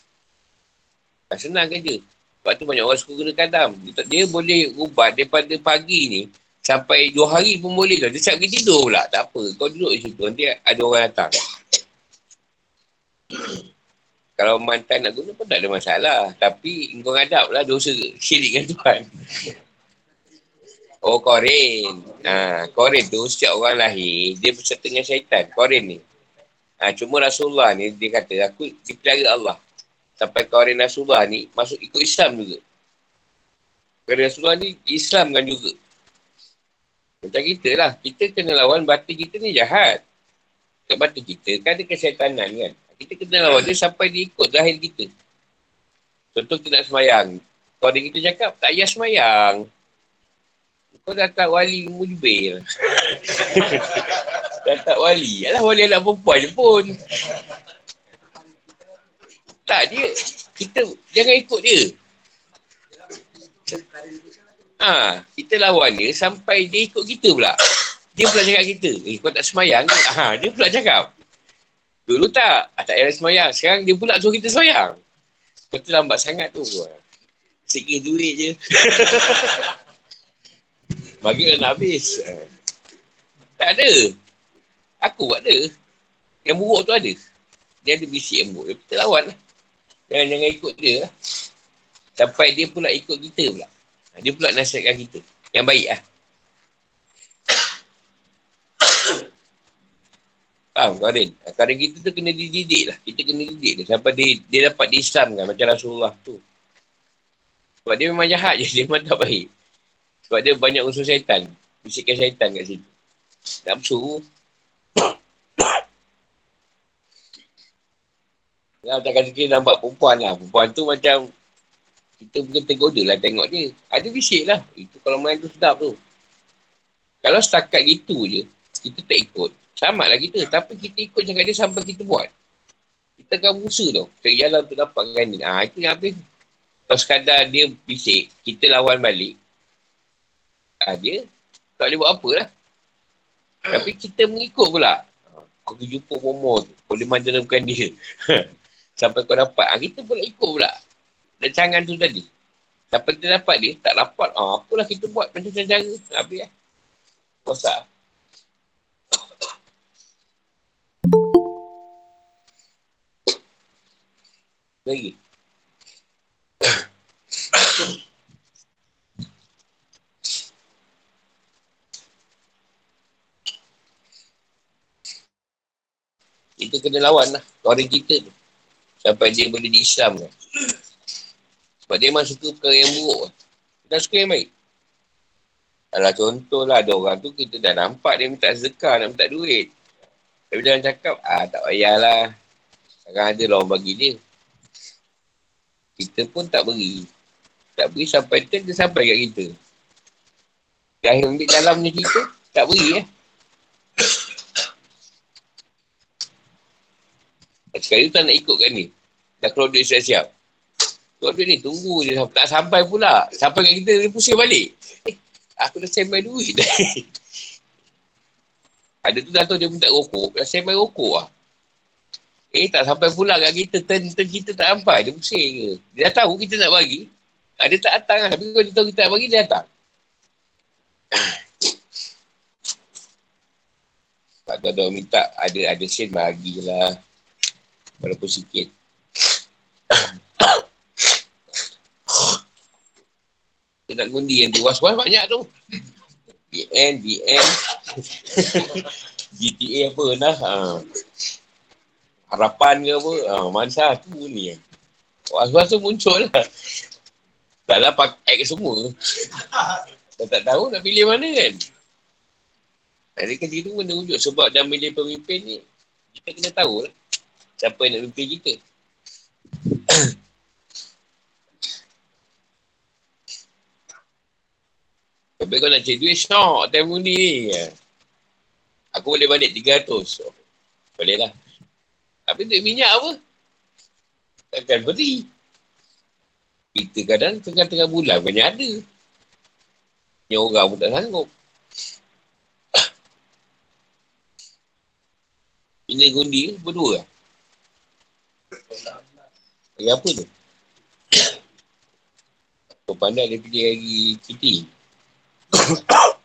Tak senang kerja. Sebab tu banyak orang suka guna kadam. Dia, dia boleh ubat daripada pagi ni sampai dua hari pun boleh tau. Dia siap pergi tidur pula. Tak apa. Kau duduk di situ. Nanti ada orang datang. Kalau mantan nak guna pun tak ada masalah. Tapi kau ngadap lah dosa syirik dengan Tuhan. Oh, Korin. Ha, Korin tu setiap orang lahir, dia berserta dengan syaitan. Korin ni. Ha, cuma Rasulullah ni, dia kata, aku dipelihara Allah. Sampai Korin Rasulullah ni, masuk ikut Islam juga. Korin Rasulullah ni, Islam kan juga. Macam kita lah. Kita kena lawan batin kita ni jahat. Kat batin kita kan ada kesyatanan kan. Kita kena lawan dia sampai dia ikut zahir kita. Contoh kita nak semayang. Kalau dia kita cakap, tak payah semayang. Kau dah tak wali mujbir. *laughs* dah tak wali. Alah wali anak perempuan je pun. Tak, dia. Kita jangan ikut dia. Ha, kita lawan dia sampai dia ikut kita pula. Dia pula cakap kita. Eh, kau tak semayang ke? Ha, dia pula cakap. Dulu tak. Ah, tak payah semayang. Sekarang dia pula suruh kita semayang. Kau tu lambat sangat tu. Sikit duit je. *laughs* Bagi nak habis. Tak ada. Aku buat ada. Yang buruk tu ada. Dia ada bisik yang buruk. Kita lawan lah. Jangan, jangan ikut dia lah. Sampai dia pula ikut kita pula. Dia pula nasihatkan kita. Yang baik lah. Faham Karin? Karin kita tu kena dididik lah. Kita kena didik dia. Sampai dia, dia dapat diislamkan macam Rasulullah tu. Sebab dia memang jahat je. *laughs* Dia memang tak baik. Sebab dia banyak unsur syaitan. Bisikkan syaitan kat situ. Nafsu. *coughs* Ya, tak kata kita nampak perempuan lah. Perempuan tu macam kita mungkin tergoda lah tengok dia. Ada bisik lah. Itu kalau main tu sedap tu. Kalau setakat gitu je, kita tak ikut. Sama lah kita. Tapi kita ikut cakap dia sampai kita buat. Kita akan berusaha tau. Cari jalan untuk dapatkan ni. Ha, itu yang habis. Kalau sekadar dia bisik, kita lawan balik. Ha, dia tak boleh buat apa lah. Tapi kita mengikut pula. Kau jumpa Momo tu. Boleh mana bukan dia. *laughs* Sampai kau dapat. Ha, kita pula ikut pula. Rancangan tu tadi. Sampai kita dapat dia, tak dapat. Ha, apalah kita buat macam cara. Habis lah. Kosak. Lagi. Kita kena lawan lah. Orang kita tu. Sampai dia boleh diislam kan. Sebab dia memang suka perkara yang buruk. Kita suka yang baik. Alah contohlah ada orang tu kita dah nampak dia minta sedekah, nak minta duit. Tapi dia cakap, ah tak payahlah. Sekarang ada lah orang bagi dia. Kita pun tak beri. Tak beri sampai tu dia sampai kat kita. Dah ambil dalamnya kita, tak beri eh. Sekali tu tak nak ikut kan ni. Dah keluar duit siap-siap. Keluar duit ni tunggu je. Tak sampai pula. Sampai kat kita dia pusing balik. Eh, aku dah sembah duit dah. *laughs* Ada tu dah tahu dia minta rokok. Dah sembah rokok lah. Eh tak sampai pula kat kita. Turn, turn kita tak sampai. Dia pusing ke. Dia dah tahu kita nak bagi. Ada tak datang lah. Tapi kalau dia tahu kita nak bagi, dia datang. *coughs* Tak ada minta ada ada sen bagilah. Walaupun sikit. *coughs* Kita nak gundi yang tu. Was-was banyak tu. BN, BN. GTA apa dah. Ha. Harapan ke apa. Ha, mana tu ni. Was-was tu muncul lah. Dah lah pakai semua. Dah tak tahu nak pilih mana kan. Jadi kan kita kena wujud sebab dah milih pemimpin ni. Kita kena tahu lah siapa yang nak pimpin kita. *coughs* Tapi kau nak cari duit, syok, time ni. Aku boleh balik 300. So, boleh lah. Tapi duit minyak apa? Takkan beri. Kita kadang tengah-tengah bulan banyak ada. Yang orang pun tak sanggup. *coughs* Ini gundi berdua lah. Lagi apa tu? *coughs* Kau pandai dia pergi lagi cuti. *coughs*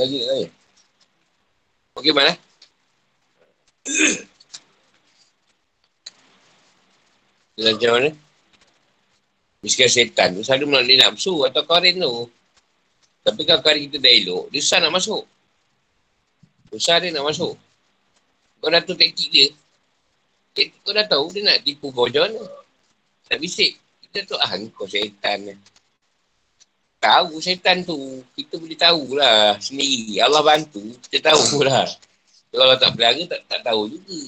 Lagi tak Okey mana? *coughs* Macam mana? Miskin setan tu selalu melalui nafsu atau karin tu. Tapi kalau karin kita dah elok, dia susah nak masuk. Susah dia nak masuk. Kau dah tu taktik dia. Taktik kau dah tahu dia nak tipu kau macam mana. Nak bisik. Kita tu, ah kau setan. Tahu setan tu. Kita boleh tahulah sendiri. Allah bantu. Kita tahulah. *laughs* Kalau tak pelara, tak, tak tahu juga.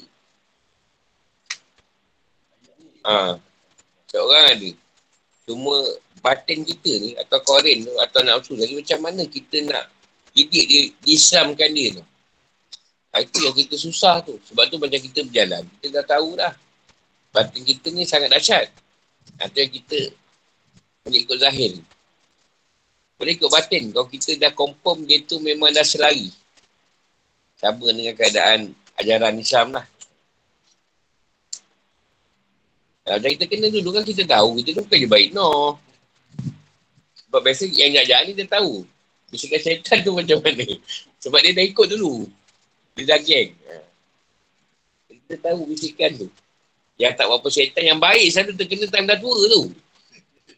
Ha. Seorang ada. Cuma batin kita ni atau korin tu atau nafsu lagi macam mana kita nak didik dia, disamkan dia tu. Ha, itu yang kita susah tu. Sebab tu macam kita berjalan, kita dah tahu dah. Batin kita ni sangat dahsyat. Yang kita ikut zahir. Boleh ikut batin. Kalau kita dah confirm dia tu memang dah selari. Sama dengan keadaan ajaran Islam lah. Kalau kita kena dulu kan kita tahu kita tu bukan je baik no. Sebab biasa yang nak jalan ni dia tahu. Bisikan syaitan tu *laughs* macam mana. Sebab dia dah ikut dulu. Dia dah geng. Kita tahu bisikan tu. Yang tak apa syaitan yang baik satu terkena time dah tua tu.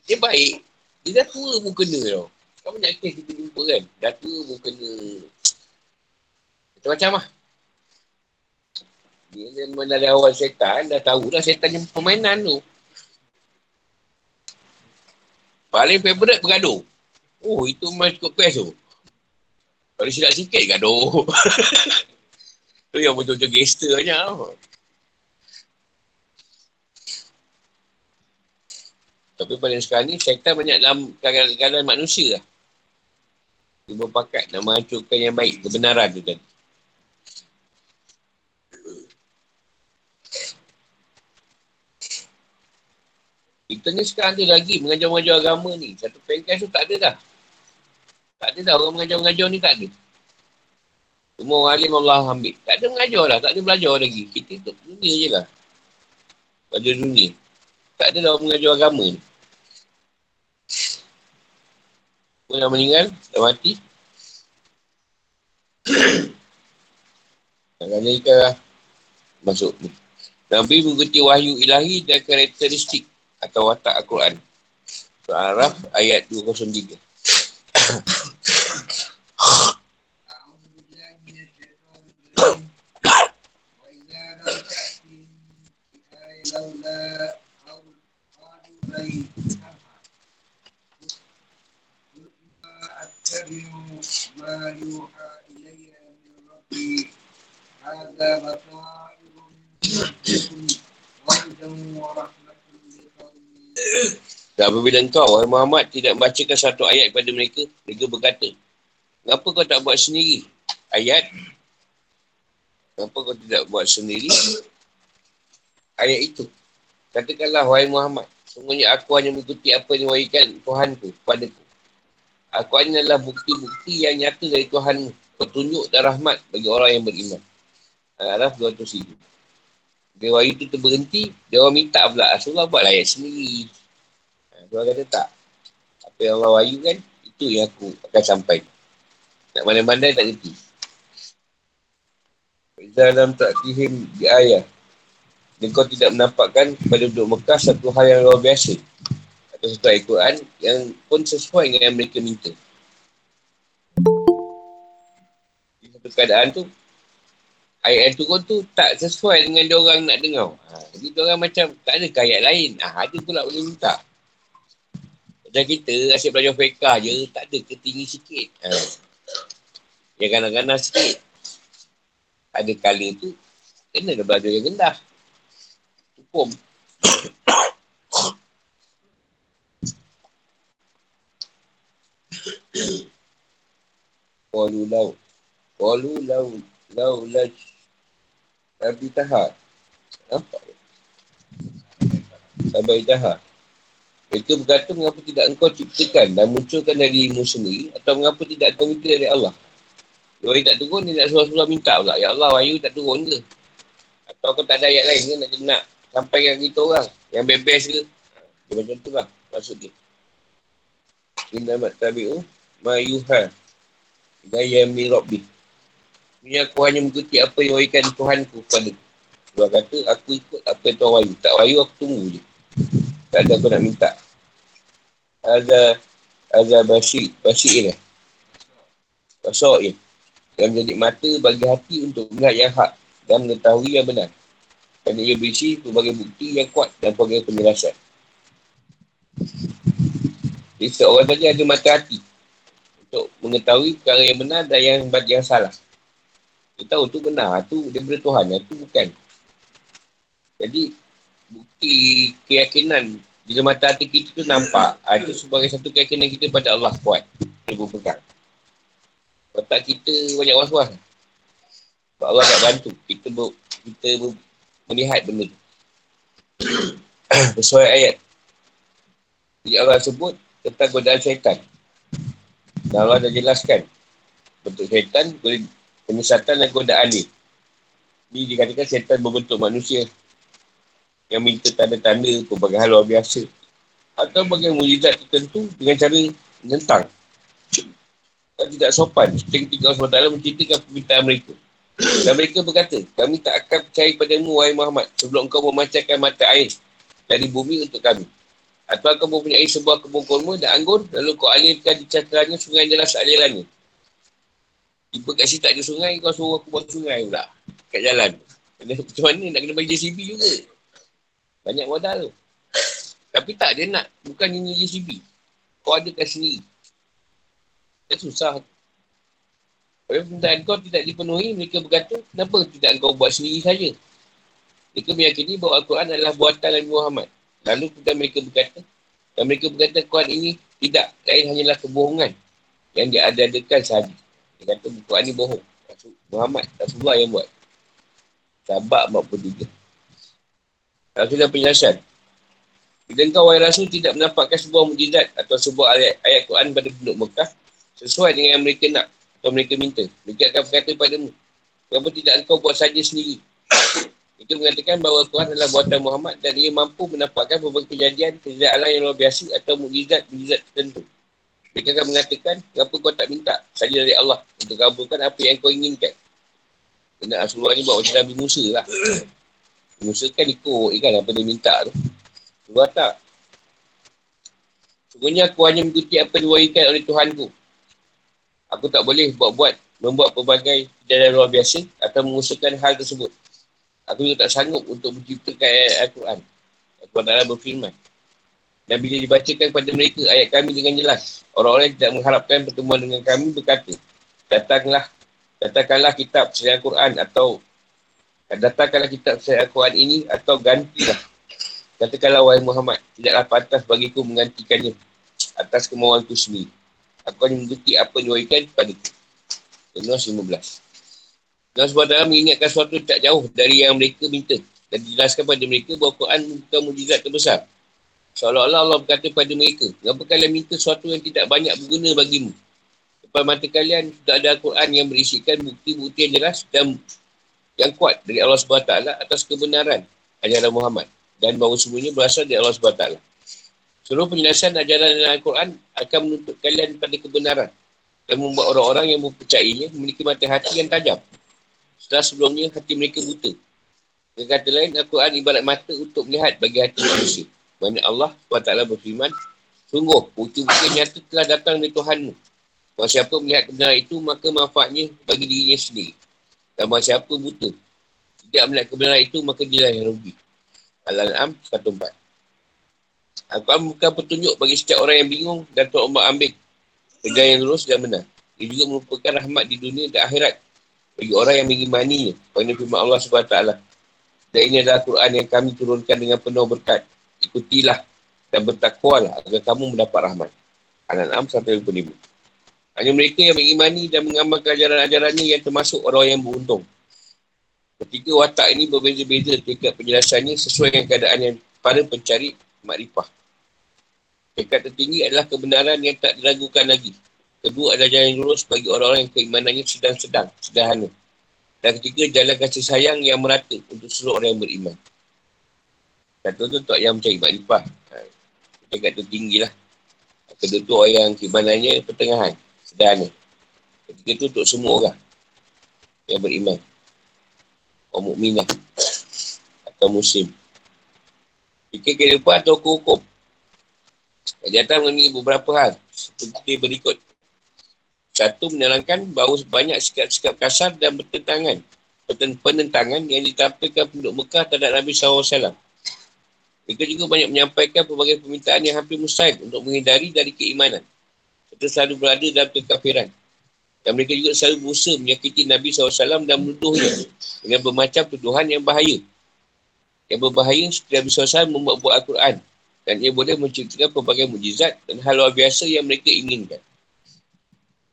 Dia baik. Dia dah tua pun kena tau. Kau banyak kes kita jumpa kan. Dah tua pun kena. Macam-macam lah. Dia memang dari awal setan, dah tahu dah yang permainan tu. Paling favourite bergaduh. Oh, itu memang cukup best tu. Kalau silap sikit gaduh. *laughs* tu yang betul-betul gangster banyak Tapi pada sekarang ni, setan banyak dalam kalangan manusia lah. Dia berpakat nak menghancurkan yang baik, kebenaran tu tadi. Kita ni sekarang ada lagi mengajar-mengajar agama ni. Satu pengkas tu tak ada dah. Tak ada dah orang mengajar-mengajar ni tak ada. Semua orang alim Allah ambil. Tak ada mengajar lah. Tak ada belajar lagi. Kita tu dunia je lah. Pada dunia. Tak ada dah orang mengajar agama ni. Pun dah meninggal. Dah mati. Kerana ikan masuk ni. Nabi mengikuti wahyu ilahi dan karakteristik atau watak Al-Quran. Surah Araf ayat 203. *coughs* *coughs* هذا بصائر من ورحمة dan apabila engkau, wahai Muhammad, tidak membacakan satu ayat kepada mereka, mereka berkata, kenapa kau tak buat sendiri ayat? Kenapa kau tidak buat sendiri ayat itu? Katakanlah, wahai Muhammad, sungguhnya aku hanya mengikuti apa yang diwahikan Tuhanku kepadaku. Aku hanya adalah bukti-bukti yang nyata dari Tuhanmu, petunjuk dan rahmat bagi orang yang beriman. Al-Araf 207. Dia wahyu tu terberhenti, dia orang minta pula. Rasulullah buat ayat sendiri. Ha, dia orang kata tak. Apa yang Allah wahyu kan, itu yang aku akan sampai. Nak mana-mana tak kerti. Dalam taktihim di ayat. Dan kau tidak menampakkan pada duduk Mekah satu hal yang luar biasa. Ayat Quran yang pun sesuai dengan yang mereka minta. Di satu keadaan tu, ayat yang turun tu tak sesuai dengan dia orang nak dengar. Ha, jadi dia orang macam tak ada ayat lain. Ha, ada pula boleh minta. Macam kita asyik belajar fiqah je, tak ada ketinggi sikit. Ha. Yang ganas-ganas sikit. Ada kali tu, kena belajar yang rendah. Hukum. *coughs* Qalu lau. Qalu lau. Lau laj Nabi Taha. Sabar Taha. Mereka berkata, mengapa tidak engkau ciptakan dan munculkan dari ilmu sendiri atau mengapa tidak engkau minta dari Allah? Kalau tak turun, dia nak suruh-suruh minta pula. Ya Allah, wahyu tak turun ke? Atau kau tak ada ayat lain ke nak, nak sampaikan kita orang yang bebas ke? Dia macam tu lah maksud dia. Inna mat tabi'u ma'yuha gaya mirabbi. Ini aku hanya mengikuti apa yang wahyukan Tuhanku kepada Tuhan kata, aku ikut apa yang Tuhan wahyu. Tak wahyu, aku tunggu je. Tak ada aku nak minta. Ada ada basyik, basyik lah. Basyik Yang menjadi mata bagi hati untuk melihat yang hak dan mengetahui yang benar. Kerana ia berisi berbagai bukti yang kuat dan berbagai penjelasan. Jadi seorang saja ada mata hati untuk mengetahui perkara yang benar dan yang, yang salah. Dia tahu tu benar. Tu daripada Tuhan. Yang tu bukan. Jadi, bukti keyakinan Bila mata hati kita tu nampak, ha, itu sebagai satu keyakinan kita pada Allah kuat. Dia berpegang. Otak kita banyak was-was. Allah tak bantu. Kita ber, kita ber, melihat benda tu. *coughs* Sesuai ayat. Jadi Allah sebut tentang godaan syaitan. Dan Allah dah jelaskan. Bentuk syaitan, penyesatan dan godaan ni. Ni dikatakan syaitan berbentuk manusia. Yang minta tanda-tanda pelbagai hal luar biasa. Atau bagai mujizat tertentu dengan cara menentang. Dan tidak sopan. Ketika Allah SWT menceritakan permintaan mereka. Dan mereka berkata, kami tak akan percaya padamu, wahai Muhammad, sebelum kau memancarkan mata air dari bumi untuk kami. Atau kau mempunyai sebuah kebun kurma dan anggur, lalu kau alirkan di cakaranya sungai jelas alirannya. Tiba kat sini tak ada sungai, kau suruh aku buat sungai pula. Kat jalan. *laughs* Macam mana nak kena bagi JCB juga. Banyak modal tu. Tapi tak, dia nak. Bukan ini JCB. Kau ada kat sini. Dia susah Apabila permintaan kau tidak dipenuhi, mereka berkata, kenapa tidak kau buat sendiri saja? Mereka meyakini bahawa Al-Quran adalah buatan Nabi Muhammad. Lalu kita mereka berkata, dan mereka berkata Al-Quran ini tidak lain hanyalah kebohongan yang dia ada-adakan sahaja. Dia kata Al-Quran ini bohong. Muhammad, Rasulullah yang buat. Sabak 43. Lalu sudah penjelasan. Bila engkau wahai Rasul tidak mendapatkan sebuah mujizat atau sebuah ayat, ayat Quran pada penduduk Mekah sesuai dengan yang mereka nak atau mereka minta. Mereka akan berkata padamu, kenapa tidak engkau buat saja sendiri? Mereka mengatakan bahawa Tuhan adalah buatan Muhammad dan ia mampu mendapatkan beberapa kejadian, kejadian alam yang luar biasa atau mujizat-mujizat tertentu. Mereka akan mengatakan, kenapa kau tak minta saja dari Allah untuk kabulkan apa yang kau inginkan? Kena Rasulullah ni buat macam Nabi Musa lah. Musa kan ikut kan apa dia minta tu. Tuhan tak. Sebenarnya aku hanya mengikuti apa diwaikan oleh Tuhan ku. Aku tak boleh buat-buat, membuat pelbagai kejadian luar biasa atau mengusahakan hal tersebut. Aku juga tak sanggup untuk menciptakan ayat Al-Quran. Al-Quran adalah berfirman. Dan bila dibacakan kepada mereka ayat kami dengan jelas, orang-orang yang tidak mengharapkan pertemuan dengan kami berkata, datanglah, datangkanlah kitab Al Quran atau datangkanlah kitab Al Quran ini atau gantilah. Katakanlah wahai Muhammad, tidaklah pantas bagiku menggantikannya atas kemauanku sendiri. Aku hanya mengikuti apa yang diwaikan kepada. Yunus 15. Sebab dalam mengingatkan sesuatu tak jauh dari yang mereka minta. Dan dijelaskan kepada mereka bahawa Quran bukan mujizat terbesar. Seolah-olah Allah berkata kepada mereka, kenapa kalian minta sesuatu yang tidak banyak berguna bagimu? Depan mata kalian sudah ada Al-Quran yang berisikan bukti-bukti yang jelas dan yang kuat dari Allah SWT atas kebenaran ajaran Muhammad. Dan bahawa semuanya berasal dari Allah SWT. Seluruh penjelasan ajaran Al-Quran akan menuntut kalian pada kebenaran dan membuat orang-orang yang mempercayainya memiliki mata hati yang tajam. Setelah sebelumnya, hati mereka buta. Dengan kata lain, Al-Quran ibarat mata untuk melihat bagi hati manusia. Mana Allah SWT berfirman, Sungguh, bukti-bukti nyata telah datang dari Tuhanmu. Bahawa siapa melihat kebenaran itu, maka manfaatnya bagi dirinya sendiri. Dan bahawa siapa buta, tidak melihat kebenaran itu, maka dia yang rugi. Al-An'am 104. Al-Quran bukan petunjuk bagi setiap orang yang bingung dan Allah ambil kerja yang lurus dan benar. Ia juga merupakan rahmat di dunia dan akhirat bagi orang yang mengimaninya. Pada firman Allah SWT. Dan ini adalah Al-Quran yang kami turunkan dengan penuh berkat. Ikutilah dan bertakwalah agar kamu mendapat rahmat. Al-An'am 125. Hanya mereka yang mengimani dan mengamalkan ajaran-ajarannya yang termasuk orang yang beruntung. Ketika watak ini berbeza-beza tingkat penjelasannya sesuai dengan keadaan yang para pencari makrifah. Tingkat tertinggi adalah kebenaran yang tak diragukan lagi. Kedua adalah jalan yang lurus bagi orang-orang yang keimanannya sedang-sedang, sederhana. Dan ketiga, jalan kasih sayang yang merata untuk seluruh orang yang beriman. Satu tu untuk yang mencari makrifah. Ha, tingkat tertinggi lah. Kedua tu orang yang keimanannya pertengahan, sederhana. Ketiga tu untuk semua orang yang beriman. Orang mukminah atau muslim. Fikir kehidupan atau hukum. Kejahatan mengenai beberapa hal. Seperti berikut. Satu, menerangkan bahawa banyak sikap-sikap kasar dan bertentangan. Penentangan yang ditampilkan penduduk Mekah terhadap Nabi SAW. Mereka juga banyak menyampaikan pelbagai permintaan yang hampir mustahil untuk menghindari dari keimanan. Serta selalu berada dalam kekafiran. Dan mereka juga selalu berusaha menyakiti Nabi SAW dan menuduhnya dengan bermacam tuduhan yang bahaya yang berbahaya Nabi SAW membuat-buat Al-Quran Dan ia boleh menciptakan pelbagai mujizat dan hal luar biasa yang mereka inginkan.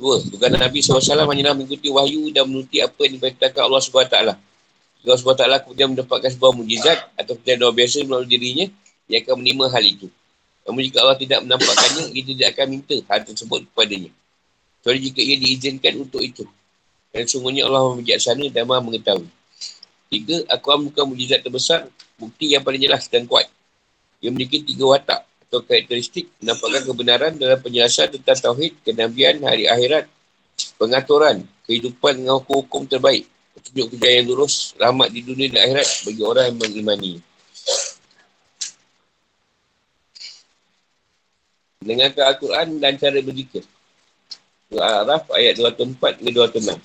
Dua, bukan Nabi SAW hanya mengikuti wahyu dan menuruti apa yang diperintahkan Allah SWT. Allah SWT kemudian mendapatkan sebuah mujizat atau kejadian luar biasa melalui dirinya, dia akan menerima hal itu. Namun jika Allah tidak menampakkannya, ia tidak akan minta hal tersebut kepadanya. Kecuali jika ia diizinkan untuk itu. Dan sungguhnya Allah bijaksana dan maha mengetahui. Tiga, Al-Quran bukan mujizat terbesar, bukti yang paling jelas dan kuat. Ia memiliki tiga watak atau karakteristik menampakkan kebenaran dalam penjelasan tentang Tauhid, kenabian, hari akhirat, pengaturan, kehidupan dengan hukum-hukum terbaik, petunjuk kejayaan lurus, rahmat di dunia dan akhirat bagi orang yang mengimani. Dengarkan Al-Quran dan cara berzikir. Surah Al-Araf ayat 204 hingga 206.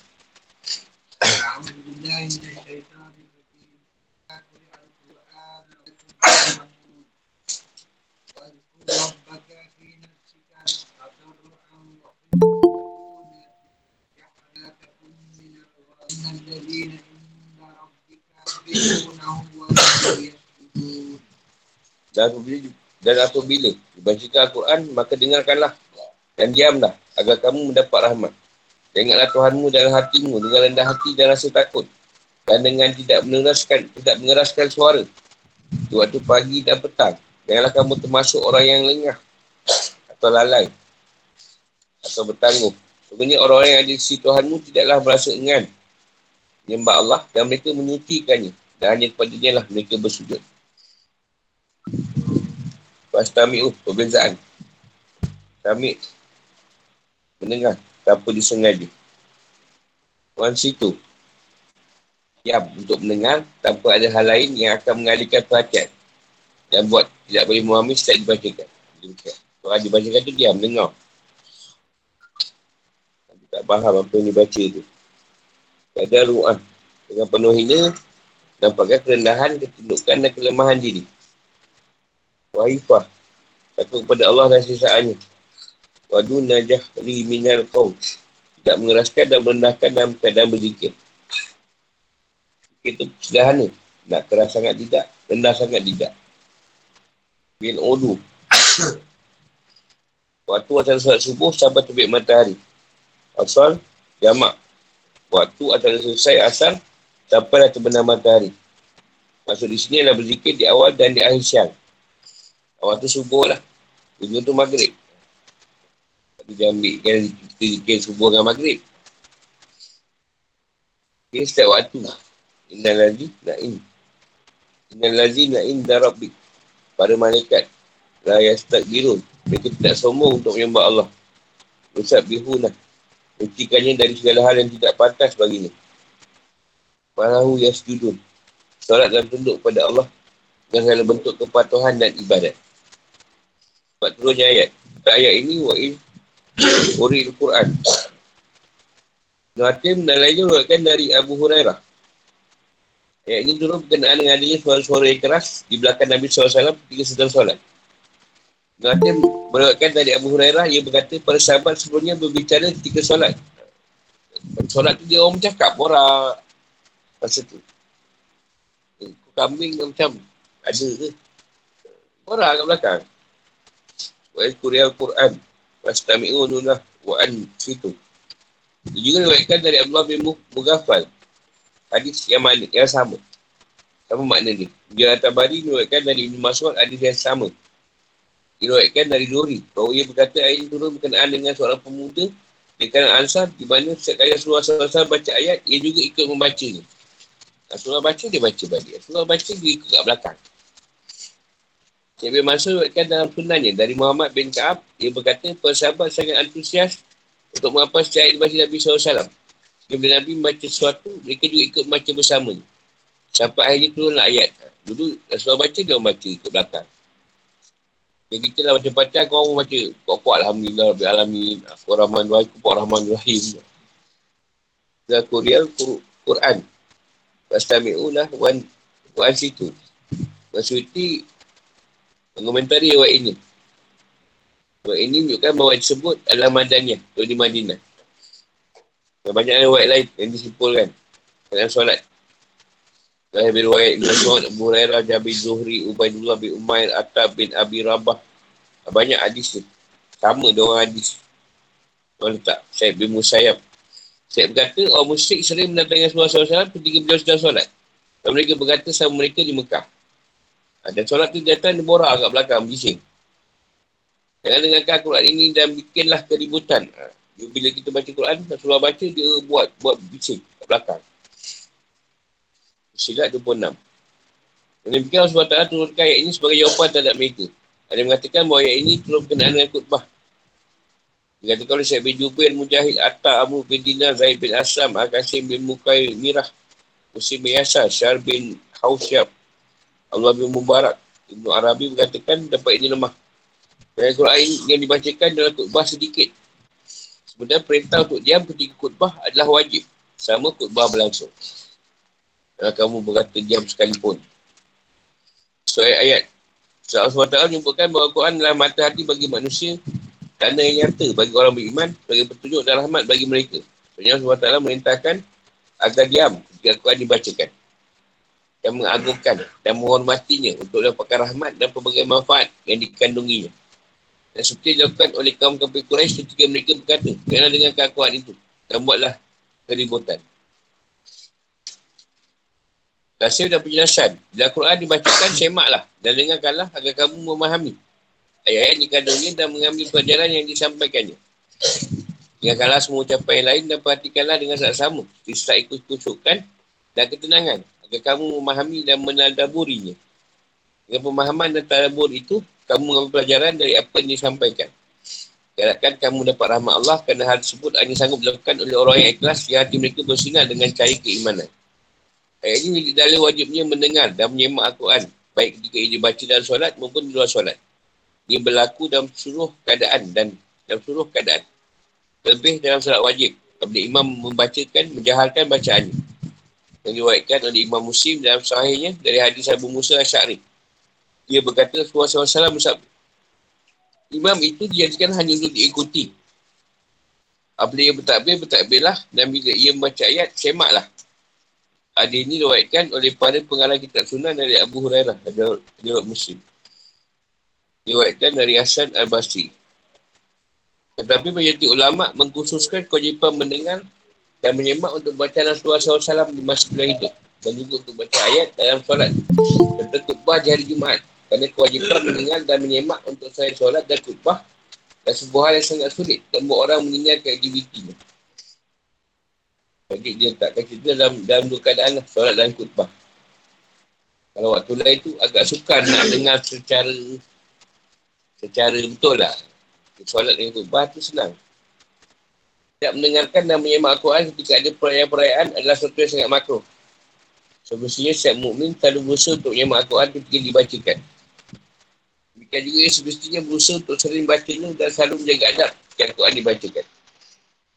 Dan apabila, dan apabila dibacakan Al-Quran, maka dengarkanlah dan diamlah agar kamu mendapat rahmat. Dan ingatlah Tuhanmu dalam hatimu dengan rendah hati dan rasa takut. Dan dengan tidak mengeraskan, tidak mengeraskan suara. Di waktu pagi dan petang. Janganlah kamu termasuk orang yang lengah. Atau lalai. Atau bertangguh. Sebenarnya orang-orang yang ada di sisi Tuhanmu tidaklah merasa engan. Menyembah Allah dan mereka menyutikannya. Dan hanya kepada dia lah mereka bersujud. Pastami'u, perbezaan. Tami' mendengar tanpa disengaja. Wan situ. Diam untuk mendengar tanpa ada hal lain yang akan mengalihkan perhatian. Dan buat tidak boleh memahami setelah dibacakan. Orang dibacakan tu diam, dengar. Tak faham apa yang dibaca tu. Ada ru'ah. Dengan penuh hina, nampakkan kerendahan, ketundukan dan kelemahan diri. Wahifah. Takut kepada Allah dan sisaannya. Wadu najah li minal kaum. Tidak mengeraskan dan merendahkan dalam keadaan berzikir. Itu sederhana. Nak keras sangat tidak. Rendah sangat tidak. Bin Odu. Waktu antara salat subuh sampai terbit matahari. Asal, jamak. Waktu antara selesai asal sampai dah terbenam matahari. Maksud di sini adalah berzikir di awal dan di akhir siang. Awal tu subuh lah. Ujung tu maghrib. Tapi dia ambil kita zikir subuh dengan maghrib. Okay, setiap waktu. Inna lazi na'in. Inna lazi na'in darabik. Para malaikat. La yastagirun. Mereka tidak sombong untuk menyembah Allah. Usab bihunah. Mencikannya dari segala hal yang tidak pantas baginya. Walahu yasjudun. Solat dan tunduk kepada Allah dengan segala bentuk kepatuhan dan ibadat. Sebab turunnya ayat. Ayat ini wa'in *coughs* uri Al-Quran. Nuhatim dan lainnya merupakan dari Abu Hurairah. Ayat ini turun berkenaan dengan adanya suara-suara yang keras di belakang Nabi SAW ketika sedang solat. Nuhatim merupakan dari Abu Hurairah yang berkata para sahabat sebelumnya berbicara ketika solat. Solat tu dia orang bercakap, orang masa tu. Kambing macam ada ke? Orang kat belakang. Wa Quran Al-Quran. Fastami'u nulah wa an situ. Dia juga diriwayatkan dari Abdullah bin Mughafal. Hadis yang mana, yang sama. Sama makna ni. Dia Tabari diriwayatkan dari Ibn Mas'ud hadis yang sama. Diriwayatkan dari Nuri. Bahawa ia berkata ayat ini turun berkenaan dengan seorang pemuda di kanan Ansar di mana setiap kali Rasulullah SAW baca ayat, ia juga ikut membacanya. Rasulullah baca, dia baca balik. Rasulullah baca, dia ikut kat belakang. Syekh bin Mansur kan dalam sunanya dari Muhammad bin Ka'ab, dia berkata, persahabat sangat antusias untuk menghafal setiap ayat dibaca Nabi SAW. Bila Nabi membaca sesuatu, mereka juga ikut membaca bersama. Sampai akhirnya turunlah ayat. Dulu Rasulullah baca, dia membaca ikut belakang. Jadi kita lah macam pacar, kau orang baca. Kuat-kuat Alhamdulillah, Rabbi Alamin. Aku Rahman Rahim, Kuat Rahman Rahim. Dan Kurial Quran. Pastami'ulah wan, wan situ. Maksudnya, mengomentari ayat ini. Ayat ini menunjukkan bahawa disebut adalah Madaniyah, atau di Madinah. Dan banyak ayat lain yang disimpulkan dalam solat. Berwayat Ibn Mas'ud, Abu Hurairah, Jabir Zuhri, Ubaidullah bin Umair, Atta bin Abi Rabah. Banyak hadis tu. Sama dia orang hadis. Orang letak. Saya bin Musayyab. Saya berkata, orang musyrik sering mendatangi Rasulullah SAW ketika beliau sedang solat. Dan mereka berkata sama mereka di Mekah. Ha, dan solat tu datang dia borak kat belakang, bising. Jangan dengarkan Quran ini dan bikinlah keributan. Ha, bila kita baca Quran, Rasulullah baca, dia buat buat bising kat belakang. Silat 26. Dan demikian Allah SWT turunkan ayat ini sebagai jawapan terhadap mereka. Ada mengatakan bahawa ayat ini turun berkenaan dengan khutbah. Dia kata kalau saya bin Jubair, Mujahid, Atta, Abu bin Dinar, Zaid bin Asam, Akasim bin Mukai, Mirah, Musim bin Yasar, Syar bin Hausyab, Allah bin Mubarak, Ibn Arabi mengatakan dapat ini lemah. Dan Al-Quran yang dibacakan dalam khutbah sedikit. Sebenarnya perintah untuk diam ketika khutbah adalah wajib. Sama khutbah berlangsung. Kalau kamu berkata diam sekalipun. So ayat. Allah SWT menyebutkan bahawa Al-Quran adalah mata hati bagi manusia tanda yang nyata bagi orang beriman sebagai petunjuk dan rahmat bagi mereka. Allah SWT merintahkan agar diam ketika Al-Quran dibacakan dan mengagungkan dan menghormatinya untuk dapatkan rahmat dan pelbagai manfaat yang dikandunginya. Dan seperti dilakukan oleh kaum kafir Quraisy ketika mereka berkata, kerana dengan keakuan itu dan buatlah keributan. Kasih dan penjelasan. Bila Al-Quran dibacakan, semaklah dan dengarkanlah agar kamu memahami ayat-ayat dikandungnya dan mengambil pelajaran yang disampaikannya. Dengarkanlah semua ucapan yang lain dan perhatikanlah dengan sama. Tidak ikut kusukan dan ketenangan agar kamu memahami dan menadaburinya. Dengan pemahaman dan tadabur itu, kamu mengambil pelajaran dari apa yang disampaikan. Harapkan kamu dapat rahmat Allah kerana hal tersebut hanya sanggup dilakukan oleh orang yang ikhlas yang hati mereka bersinar dengan cahaya keimanan. Ayat ini dalil wajibnya mendengar dan menyemak Al-Quran. Baik ketika ia dibaca dalam solat maupun di luar solat. Ia berlaku dalam seluruh keadaan dan dalam seluruh keadaan. Lebih dalam solat wajib. Apabila imam membacakan, menjahalkan bacaannya. Yang diwakilkan oleh Imam Muslim dalam sahihnya dari hadis Abu Musa Asyari. Dia berkata, Rasulullah SAW bersabda. Imam itu dijadikan hanya untuk diikuti. Apabila ia bertakbir, bertakbirlah. Dan bila ia membaca ayat, semaklah. Hadis ini diwakilkan oleh para pengarah kitab sunnah dari Abu Hurairah. Ada riwayat Muslim. Diwakilkan dari Hasan Al-Basri. Tetapi menjadi ulama mengkhususkan kewajipan mendengar dan menyemak untuk baca Rasulullah SAW di masa beliau hidup. Dan juga untuk baca ayat dalam solat. Serta khutbah di hari Jumaat. Kerana kewajipan mendengar dan menyemak untuk saya solat dan khutbah dan sebuah hal yang sangat sulit dan orang meninggalkan aktivitinya. Jadi dia tak kata dia dalam, dalam dua keadaan lah, solat dan khutbah. Kalau waktu lain tu agak sukar nak dengar secara secara betul lah. Solat dan khutbah tu senang. Tak mendengarkan dan menyemak Al-Quran ketika ada perayaan-perayaan adalah sesuatu yang sangat makro. Sebenarnya setiap mukmin selalu berusaha untuk menyemak Al-Quran ketika dibacakan. Demikian juga yang semestinya berusaha untuk sering bacanya dan selalu menjaga adab ketika Al-Quran dibacakan.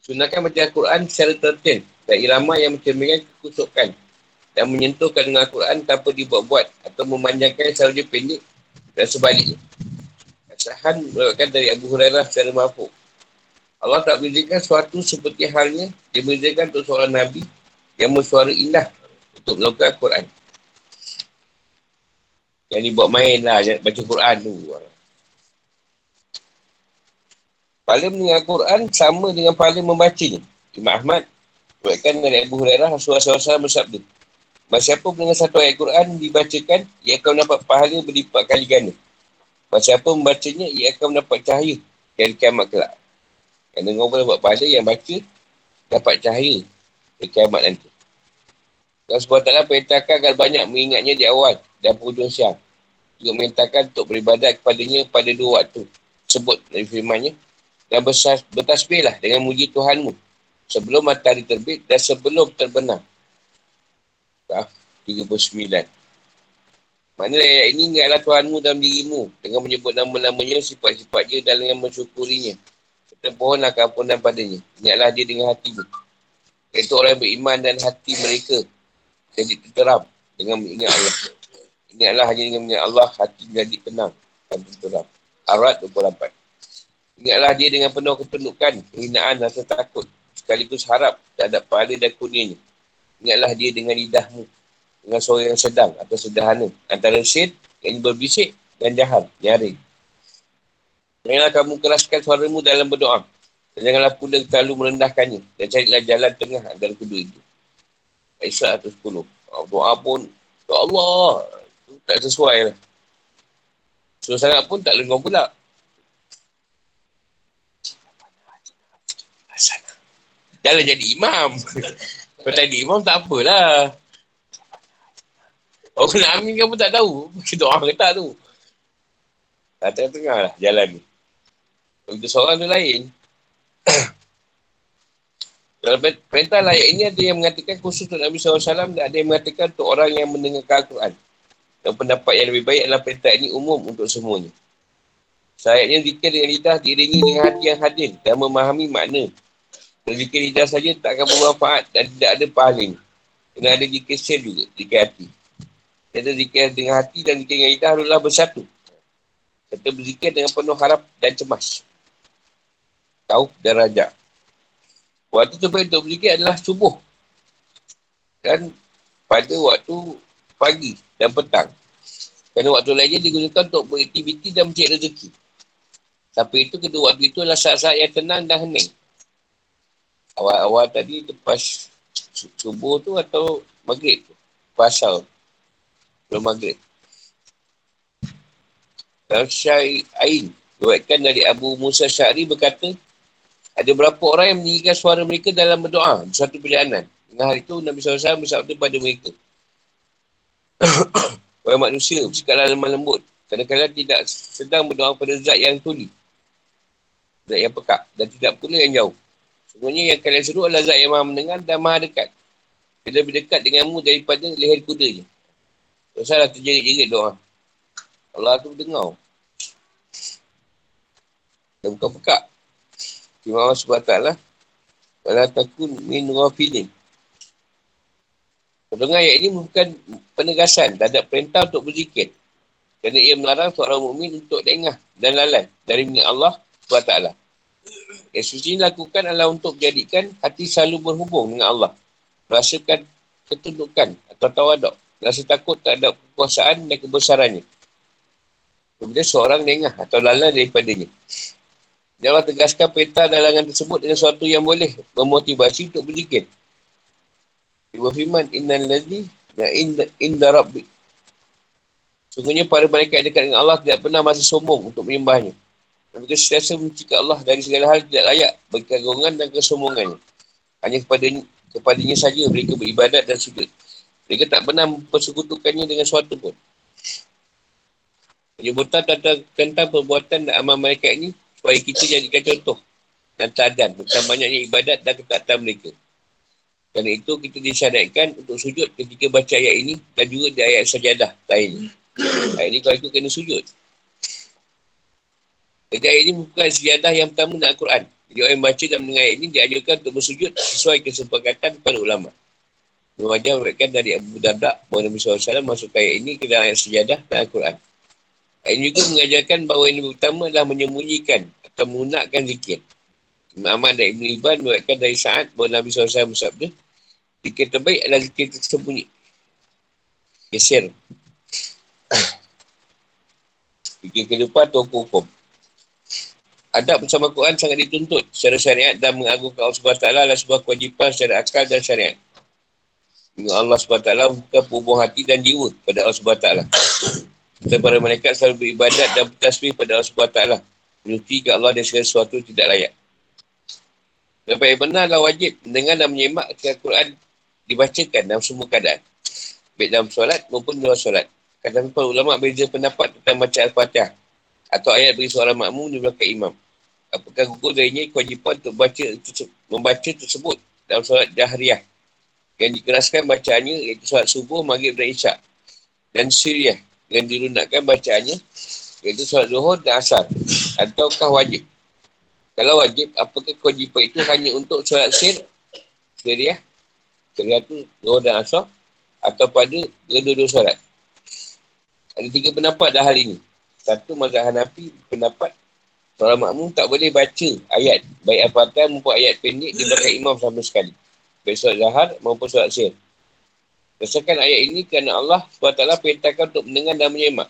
Sunahkan baca Al-Quran secara tertil dan irama yang mencerminkan kekusukan dan menyentuhkan dengan Al-Quran tanpa dibuat-buat atau memanjangkan dia pendek dan sebaliknya. Asahan merupakan dari Abu Hurairah secara mafuk. Allah tak berikan sesuatu seperti halnya dia berikan untuk seorang Nabi yang bersuara indah untuk melakukan Al-Quran. Yang dibuat main lah baca Quran tu. Pahala mendengar Quran sama dengan pahala membacanya. Imam Ahmad Buatkan dari Abu Hurairah Rasulullah SAW bersabda. Masa siapa mendengar satu ayat Quran dibacakan, ia akan mendapat pahala berlipat kali ganda. Masa siapa membacanya, ia akan mendapat cahaya dari kiamat kelak. Yang dengar boleh buat pahala yang baca, dapat cahaya dari kiamat nanti. Dan sebuah taklah perintahkan agar banyak mengingatnya di awal dan penghujung siang. Juga perintahkan untuk beribadat kepadanya pada dua waktu. Sebut dari firmannya. Dan bertasbihlah dengan muji Tuhanmu sebelum matahari terbit dan sebelum terbenam. Tak, 39. Maknanya ayat ini ingatlah Tuhanmu dalam dirimu dengan menyebut nama-namanya, sifat-sifat dia dan dengan mensyukurinya. Serta pohonlah keampunan padanya. Ingatlah dia dengan hatimu. Itu orang beriman dan hati mereka jadi terteram dengan mengingat Allah. Ingatlah hanya dengan mengingat Allah, hati menjadi tenang dan terteram. Arat 28. Ingatlah dia dengan penuh ketundukan, kehinaan dan takut sekaligus harap terhadap pahala dan kurnianya. Ingatlah dia dengan lidahmu dengan suara yang sedang atau sederhana. Antara syed yang berbisik dan jahal, nyaring. Janganlah kamu keraskan suaramu dalam berdoa. Dan janganlah pula terlalu merendahkannya. Dan carilah jalan tengah antara kedua itu. Aisyah 110. Doa pun, Ya Allah, tak sesuai lah. So sangat pun tak lengkau pula. Janganlah jadi imam. *laughs* Kalau tadi imam tak apalah. Orang nak amin kamu tak tahu. Doa ke tak tu. Tak tengah-tengah lah jalan ni. Untuk seorang tu lain. *coughs* Dalam perintah layak ini ada yang mengatakan khusus untuk Nabi SAW dan ada yang mengatakan untuk orang yang mendengar Al-Quran. Dan pendapat yang lebih baik adalah perintah ini umum untuk semuanya. Sayatnya zikir dengan lidah diiringi dengan hati yang hadir dan memahami makna. Dan zikir lidah saja tak akan bermanfaat dan tidak ada pahalanya. Kena ada zikir sel juga, zikir hati. Ada zikir dengan hati dan zikir dengan lidah adalah bersatu. Serta berzikir dengan penuh harap dan cemas. Tahu dan rajak. Waktu terbaik untuk berzikir adalah subuh. Dan pada waktu pagi dan petang. Kerana waktu lainnya digunakan untuk beraktiviti dan mencari rezeki. Tapi itu kedua waktu itu adalah saat-saat yang tenang dan hening. Awal-awal tadi lepas subuh tu atau maghrib tu. Pasal. Belum maghrib. Dalam Syai'in. Buatkan dari Abu Musa Syari berkata, ada berapa orang yang meninggikan suara mereka dalam berdoa di suatu perjalanan. Dengan hari itu, Nabi SAW bersabda pada mereka. *coughs* Wahai manusia, bersikaplah lemah lembut. Kadang-kadang tidak sedang berdoa pada zat yang tuli. Zat yang pekak. Dan tidak pula yang jauh. Sebenarnya yang kalian seru adalah zat yang maha mendengar dan maha dekat. Dia lebih dekat denganmu daripada leher kuda je. Tak salah terjerit-jerit doa. Allah tu dengar. Dan bukan pekak. Terima Allah SWT. Walau takun min rafilin. Pendengar ayat ini bukan penegasan terhadap perintah untuk berzikir. Kerana ia melarang seorang mukmin untuk dengar dan lalai dari minyak Allah SWT. Yang suci lakukan adalah untuk menjadikan hati selalu berhubung dengan Allah. Merasakan ketundukan atau tawaduk. Rasa takut terhadap kekuasaan dan kebesarannya. Kemudian seorang dengar atau lalai daripadanya. Jangan tegaskan perintah dalangan tersebut dengan sesuatu yang boleh memotivasi untuk berzikir. Ibu firman, innal ladhi na inda, rabbi. Sungguhnya para mereka dekat dengan Allah tidak pernah masa sombong untuk menyembahnya. Mereka sentiasa mencikap Allah dari segala hal tidak layak bagi dan kesombongannya. Hanya kepada kepadanya saja mereka beribadat dan sujud. Mereka tak pernah mempersekutukannya dengan sesuatu pun. Penyebutan tentang, tentang perbuatan dan amal mereka ini supaya kita jadikan contoh dan tadan tentang banyaknya ibadat dan ketaatan mereka. Kerana itu kita disyariatkan untuk sujud ketika baca ayat ini dan juga di ayat sajadah lain. Ayat ini kalau itu kena sujud. Jadi ayat ini bukan sajadah yang pertama dalam Al-Quran. Jadi orang yang baca dan mendengar ayat ini diajarkan untuk bersujud sesuai kesepakatan para ulama. Mengajar mereka dari Abu Darda bahawa Nabi SAW masuk ayat ini ke dalam ayat sejadah dalam Al-Quran. Ayat ini juga mengajarkan bahawa ini pertama adalah menyembunyikan atau menggunakan zikir. Imam Ahmad dan Ibn Iban mengatakan dari saat bahawa Nabi SAW bersabda, zikir terbaik adalah zikir tersembunyi. Geser. *coughs* zikir kedepan atau hukum. Adab bersama Quran sangat dituntut secara syariat dan mengagungkan Allah SWT adalah sebuah kewajipan secara akal dan syariat. Dengan Allah SWT bukan pubung hati dan jiwa pada Allah SWT. Kita para mereka selalu beribadat dan bertasbih pada Allah SWT. Menuti ke Allah dan segala sesuatu tidak layak. Lepas yang benar adalah wajib mendengar dan menyemak Al-Quran dibacakan dalam semua keadaan. Baik dalam solat maupun luar solat. Kadang para ulama beza pendapat tentang baca Al-Fatihah atau ayat bagi seorang makmum di belakang imam. Apakah gugur darinya kewajipan untuk baca membaca tersebut dalam solat jahriyah yang dikeraskan bacaannya iaitu solat subuh, maghrib dan isyak dan syiriah yang dilunakkan bacaannya iaitu solat zuhur dan asar ataukah wajib kalau wajib, apakah kewajipan itu hanya untuk solat sir? Syariah? Syariah tu dua dan asal? Atau pada dua-dua solat? Ada tiga pendapat dah hal ini. Satu, mazhab Hanafi pendapat seorang makmum tak boleh baca ayat baik Al-Fatihah maupun ayat pendek di belakang imam sama sekali. Baik solat zahar maupun solat sir. Berdasarkan ayat ini kerana Allah SWT perintahkan untuk mendengar dan menyemak.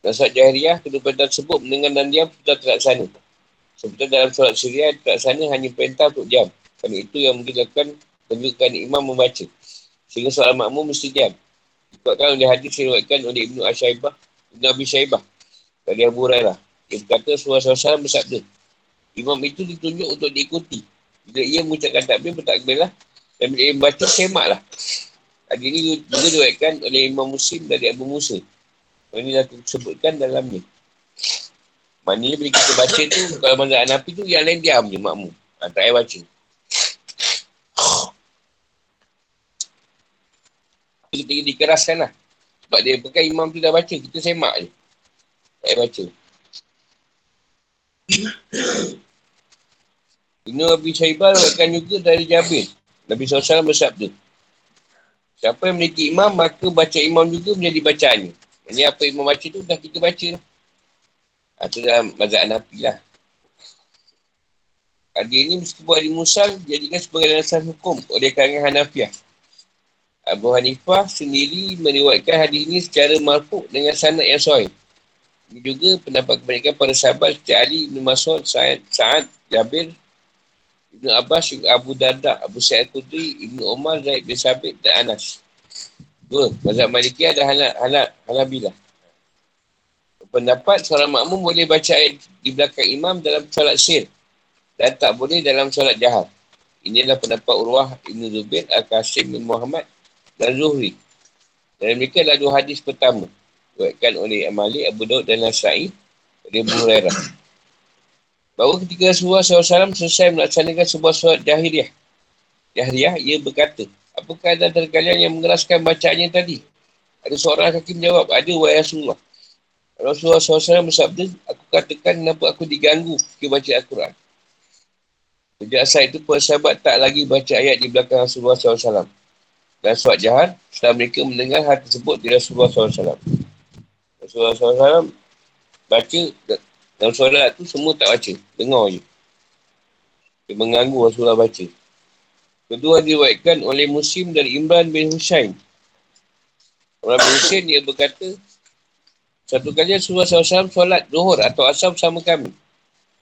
Dan saat jahriah, kedua perintah tersebut mendengar dan diam sudah terlaksana. Seperti dalam surat syariah, terlaksana hanya perintah untuk diam. Kerana itu yang mungkin dilakukan tunjukkan imam membaca. Sehingga soalan makmum mesti diam. Dikuatkan oleh hadis diriwayatkan oleh Ibnu Asyaibah, Ibnu Abi Syaibah dari Abu Hurairah. Dia berkata Rasulullah SAW bersabda. Imam itu ditunjuk untuk diikuti. Bila ia mengucapkan takbir, bertakbirlah. Dan bila ia membaca, semaklah. Hadis ini juga diriwayatkan oleh Imam Muslim dari Abu Musa. Ini dah disebutkan dalamnya. Maknanya bila kita baca tu, kalau mazhab Hanafi tu, yang lain diam je makmum. Ha, tak payah baca. kita dikeraskan lah. Sebab dia pekan imam tu dah baca, kita semak je. Payah baca. Ini Nabi Syaibah akan juga dari Jabir. Nabi SAW bersabda. Siapa yang memiliki imam, maka baca imam juga menjadi bacaannya. Ini apa imam baca tu, dah kita baca. Itu dalam mazhab Nabi lah. Hadis ini meskipun hari Musal jadikan sebagai dasar hukum oleh kalangan Hanafiah. Abu Hanifah sendiri meriwayatkan hadis ini secara marfuk dengan sanad yang sahih. Juga pendapat kebanyakan para sahabat seperti Ali, Ibn Masud, Sa'ad, Sa'ad, Jabir, Ibn Abbas, Abu Darda, Abu Sa'id Qudri, Ibn Umar, Zaid bin Sabit dan Anas. Dua, mazhab Maliki ada halal, halal, halabilah. Pendapat seorang makmum boleh baca ayat di belakang imam dalam solat sir dan tak boleh dalam solat jahat. Inilah pendapat Urwah Ibn Zubair, Al-Qasim bin Muhammad dan Zuhri. Dan mereka adalah dua hadis pertama. Buatkan oleh Amali, Abu Daud dan Nasai oleh Abu Hurairah. Bahawa ketika Rasulullah SAW selesai melaksanakan sebuah surat jahiliah. Jahiliah, ia berkata, apakah ada antara kalian yang mengeraskan bacaannya tadi? Ada seorang kaki menjawab, ada wahai Rasulullah. Rasulullah SAW bersabda, aku katakan kenapa aku diganggu ketika baca Al-Quran. Sejak saat itu, para sahabat tak lagi baca ayat di belakang Rasulullah SAW dan suat jahat setelah mereka mendengar hal tersebut di Rasulullah SAW. Rasulullah SAW baca dalam solat tu semua tak baca. Dengar je. Dia mengganggu Rasulullah baca. Kedua diwakilkan oleh Muslim dari Imran bin Husain. Orang bin Husain dia berkata, satu kali Rasulullah SAW solat zuhur atau asam sama kami.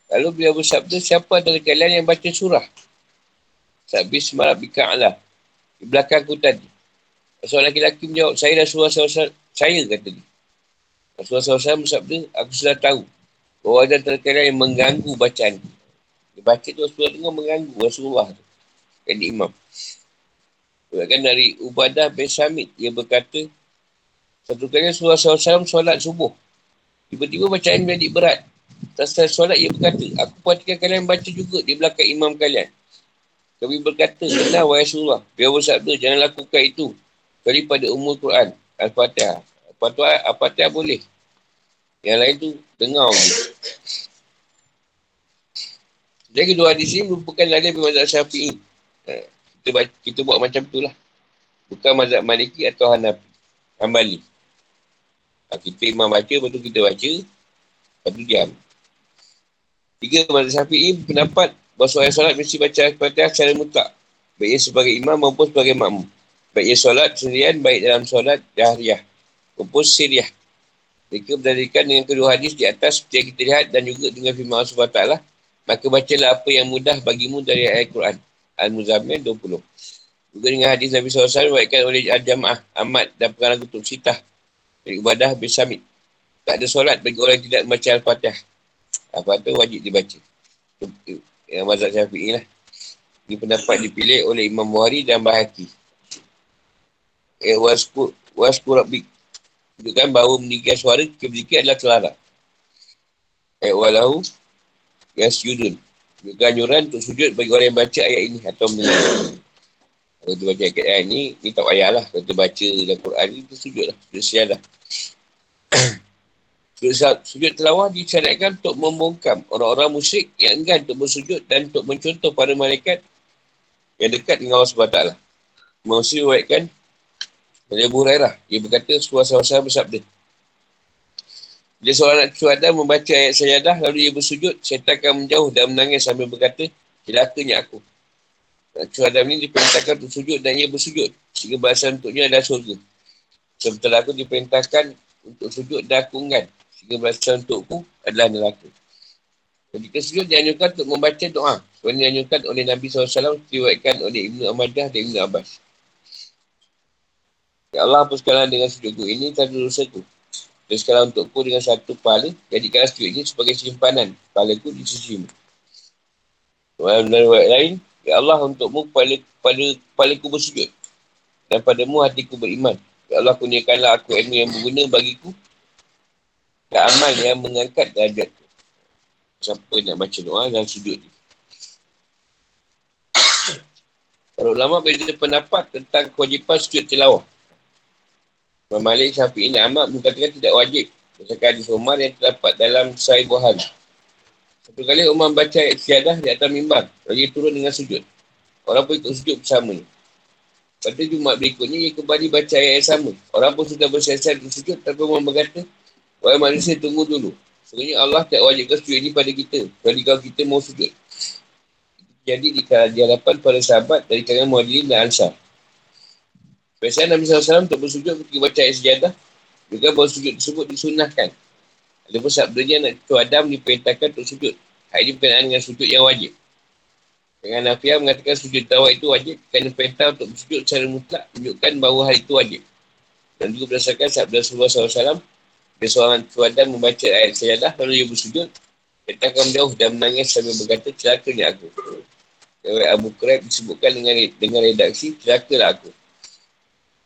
Lalu beliau bersabda, siapa dari kalian yang baca surah? Sabbi semarab bika'ala di belakang aku tadi. Seorang lelaki menjawab, saya Rasulullah SAW, saya kata dia. Rasulullah SAW bersabda, aku sudah tahu bahawa ada terkadang yang mengganggu bacaan. Dia baca tu Rasulullah dengar mengganggu Rasulullah tu. Kan imam. Bahkan dari Ubadah bin Samit, dia berkata, satu kali Rasulullah SAW solat subuh. Tiba-tiba bacaan menjadi berat. Setelah solat, ia berkata, aku perhatikan kalian baca juga di belakang imam kalian. Kami berkata, benar wahai Rasulullah. Dia bersabda, jangan lakukan itu. Kali pada umur Quran. Al-Fatihah. Al-Fatihah, Al-Fatihah boleh. Yang lain tu, dengar je. Jadi kedua hadis ini merupakan lain dari mazhab syafi'i. Ha, kita, kita buat macam tu lah. Bukan mazhab maliki atau hanafi. Hambali. Ha, kita imam baca, lepas tu kita baca. Lepas tu diam. Tiga mazhab syafi'i pendapat bahawa seorang solat mesti baca Al-Fatihah secara mutlak. Baik ia sebagai imam maupun sebagai makmum. Baik ia solat sendirian, baik dalam solat jahriyah. Maupun siriyah. Mereka berdalikan dengan kedua hadis di atas seperti yang kita lihat dan juga dengan firman Allah SWT. Maka bacalah apa yang mudah bagimu dari ayat Quran. Al-Muzammil 20. Juga dengan hadis Nabi SAW baikkan oleh Al-Jamaah, Ahmad dan pengarang kutub sitah. Dari ibadah bersamit. Tak ada solat bagi orang yang tidak membaca Al-Fatihah. Al-Fatihah wajib dibaca yang mazhab syafi'i lah. Ini pendapat dipilih oleh Imam Buhari dan Bahaki. Eh, wasku, wasku rabbik. Tunjukkan bahawa meninggal suara kebezikan adalah kelara. Eh, walahu yasyudun. Tunjukkan anjuran untuk sujud bagi orang yang baca ayat ini atau mendengar. Kalau tu baca ayat ini, ni tak payah lah. Kalau tu baca dalam Quran ni, tu sujud lah. Sujud sial lah. *coughs* Sujud, telawah disyariatkan untuk membongkam orang-orang musyrik yang enggan untuk bersujud dan untuk mencontoh para malaikat yang dekat dengan Allah SWT. Maksud diwakilkan oleh Abu Hurairah. Dia berkata, sebuah sahabat bersabda. Dia seorang anak cucu Adam membaca ayat sajadah lalu dia bersujud, syaitan akan menjauh dan menangis sambil berkata, celakanya aku. Nabi Adam ni diperintahkan untuk sujud dan ia bersujud. Sehingga balasan untuknya adalah surga. Sementara aku diperintahkan untuk sujud dan aku enggan. Sehingga balasan untukku adalah neraka. Ketika sujud dianjurkan untuk membaca doa. Sebenarnya dianjurkan oleh Nabi SAW diwaikan oleh Ibn Amadah dan Ibn Abbas. Ya Allah hapuskanlah dengan sujudku ini tanda dosaku. Dan sekarang untukku dengan satu pahala, jadikanlah sujud ini sebagai simpanan pahalaku di sisimu. Dalam lain, Ya Allah untukmu kepala, kepala, kepala ku bersujud. Dan padamu hatiku beriman. Ya Allah kurniakanlah aku ilmu yang berguna bagiku. Dan amal yang mengangkat derajat ku. Siapa nak baca doa dan sujud ni. Para ulama berbeza pendapat tentang kewajipan sujud tilawah. Imam Malik Syafi'i Ahmad mengatakan tidak wajib. Misalkan hadis Umar yang terdapat dalam Sahih Buhari. Satu kali Umar baca ayat siadah di atas mimbar. Lalu turun dengan sujud. Orang pun ikut sujud bersama. Pada Jumat berikutnya, ia kembali baca ayat yang sama. Orang pun sudah bersiasat untuk sujud. Tapi Umar berkata, Wahai manusia, tunggu dulu. Sebenarnya Allah tak wajibkan sujud ini pada kita. Jadi kalau kita mau sujud. Jadi di, di hadapan para sahabat dari kalangan Muhajirin dan Ansar. Biasanya Nabi SAW untuk bersujud ketika baca ayat sejadah. Juga bahawa sujud tersebut disunahkan. Ada pun sabdanya anak cucu Adam diperintahkan untuk sujud. Hal ini berkenaan dengan sujud yang wajib. Dengan Nafiah mengatakan sujud tawak itu wajib kerana perintah untuk bersujud secara mutlak menunjukkan bahawa hal itu wajib. Dan juga berdasarkan sabda Rasulullah SAW, dia seorang cucu Adam membaca ayat sejadah lalu dia bersujud. Katakan menjauh dan menangis sambil berkata, celakanya aku. Dari Abu Quraib disebutkan dengan dengan redaksi, celakalah aku.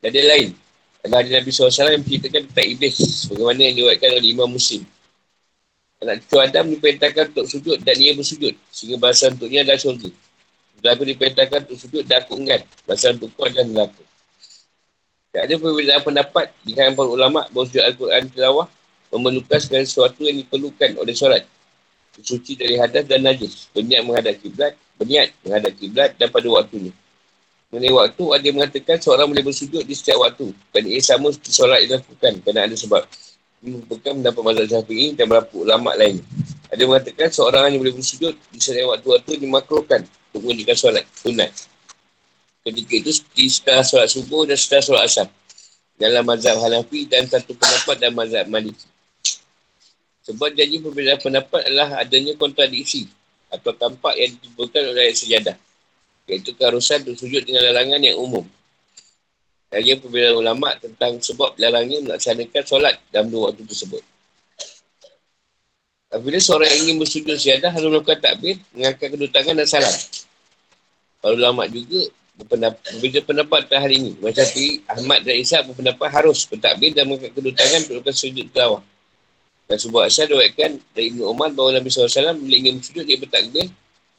Dan dia lain. Adalah Nabi SAW yang menceritakan tentang iblis. Bagaimana yang diwakilkan oleh Imam Muslim. Anak cucu Adam diperintahkan untuk sujud dan ia bersujud. Sehingga bahasa untuknya adalah syurga. Sudah aku diperintahkan untuk sujud dan aku enggan. Bahasa untukku adalah neraka. Tak ada perbezaan pendapat di kalangan ulama bahawa sujud Al-Quran tilawah memerlukan segala sesuatu yang diperlukan oleh solat. Suci dari hadas dan najis. Berniat menghadap kiblat, berniat menghadap kiblat dan pada waktunya. Mengenai waktu, ada mengatakan seorang boleh bersujud di setiap waktu. Dan ia sama seperti solat yang dilakukan kerana ada sebab. Ini merupakan mendapat mazhab syafi'i dan berapa ulama lain. Ada mengatakan seorang hanya boleh bersujud di setiap waktu-waktu dimakruhkan untuk menunjukkan solat sunat. Ketika itu seperti setelah solat subuh dan setelah solat asam. Dalam mazhab Hanafi dan satu pendapat dan mazhab Maliki. Sebab jadi perbezaan pendapat adalah adanya kontradiksi atau tampak yang ditimbulkan oleh sejadah. Iaitu keharusan untuk sujud dengan larangan yang umum. Lagi perbezaan ulama tentang sebab larangnya melaksanakan solat dalam dua waktu tersebut. Apabila seorang yang ingin bersujud siadah harus melakukan takbir, mengangkat kedua tangan dan salam. Para ulama juga berpendapat, berbeza pendapat tentang hari ini. Macam Syafi'i, Ahmad dan Isa berpendapat harus bertakbir dan mengangkat kedua tangan untuk sujud kelawah. Dan sebuah asal doakan dari Ibn Umar bahawa Nabi SAW bila ingin bersujud, dia bertakbir.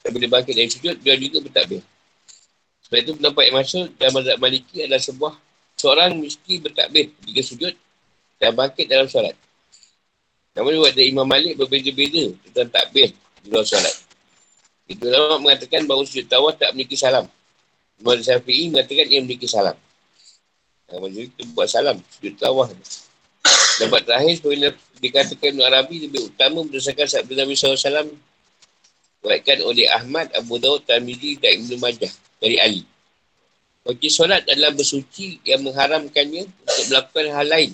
Dan bila bangkit dari sujud, dia juga bertakbir. Sebab itu pendapat yang masuk dalam mazhab maliki adalah sebuah seorang mesti bertakbir jika sujud dan bangkit dalam solat. Namun buat dari Imam Malik berbeza-beza tentang takbir di luar solat. Itu lama mengatakan bahawa sujud tawaf tak memiliki salam. Imam Syafi'i mengatakan ia memiliki salam. Nah, maksudnya kita buat salam, sujud tawaf. Dapat terakhir, bila dikatakan Ibn Arabi lebih utama berdasarkan sabda Nabi SAW Buatkan oleh Ahmad, Abu Daud, Tamidi dan Ibn Majah dari Ali. Kunci solat adalah bersuci yang mengharamkannya untuk melakukan hal lain.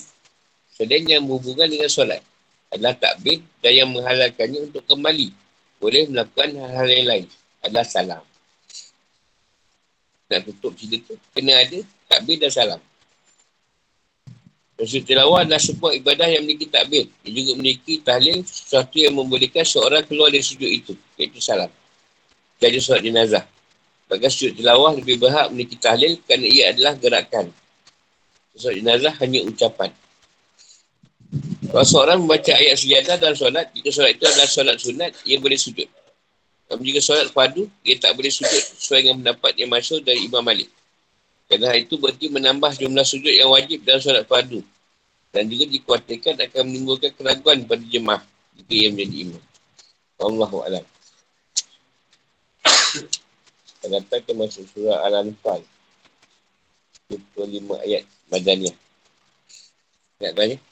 Sedang yang berhubungan dengan solat adalah takbir dan yang menghalalkannya untuk kembali boleh melakukan hal-hal yang lain adalah salam. Nak tutup cerita tu, kena ada takbir dan salam. Rasul tilawah adalah sebuah ibadah yang memiliki takbir. Dia juga memiliki tahlil sesuatu yang membolehkan seorang keluar dari sujud itu. Iaitu salam. Jadi surat jenazah. Maka sujud tilawah lebih berhak memiliki tahlil kerana ia adalah gerakan. Surat jenazah hanya ucapan. Kalau seorang membaca ayat sejadah dalam solat, jika solat itu adalah solat sunat, ia boleh sujud. Namun jika solat padu, ia tak boleh sujud sesuai dengan pendapat yang masuk dari Imam Malik. Kerana hal itu berarti menambah jumlah sujud yang wajib dalam solat padu. Dan juga dikuatkan akan menimbulkan keraguan pada jemaah jika ia menjadi imam. Allahu'alam. Kita katakan masuk surah Al-Anfal. 25 ayat Madaniyah. Nak tanya? Tak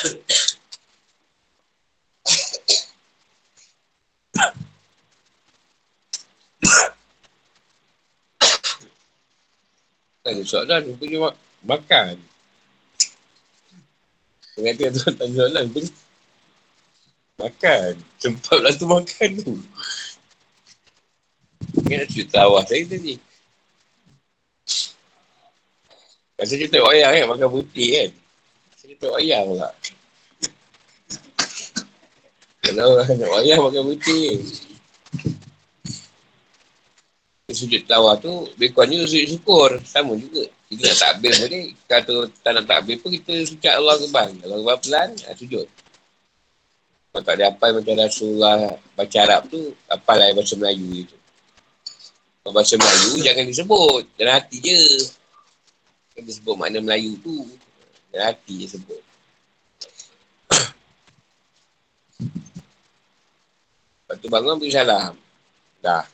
ada soalan, rupanya mak makan. Pengajian tu *laughs* tak ada soalan pun. Makan. Sempat lah tu makan tu. Kan nak cerita awal saya tadi. Rasa tengok wayang kan, makan putih kan. Tengok wayang pula. Kalau *laughs* nak wayang makan putih. Sujud tawar tu, bekonnya sujud syukur. Sama juga. Kita nak takbir boleh. Kalau tak nak takbir pun, kita sujud Allah Akbar. Allah Akbar pelan, sujud. Kalau tak ada apa macam Rasulullah baca Arab tu, apa lah bahasa Melayu itu. Kalau bahasa Melayu, jangan disebut. Dalam hati je. Kan disebut makna Melayu tu. Dalam hati je sebut. Lepas tu bangun, beri salam. Dah.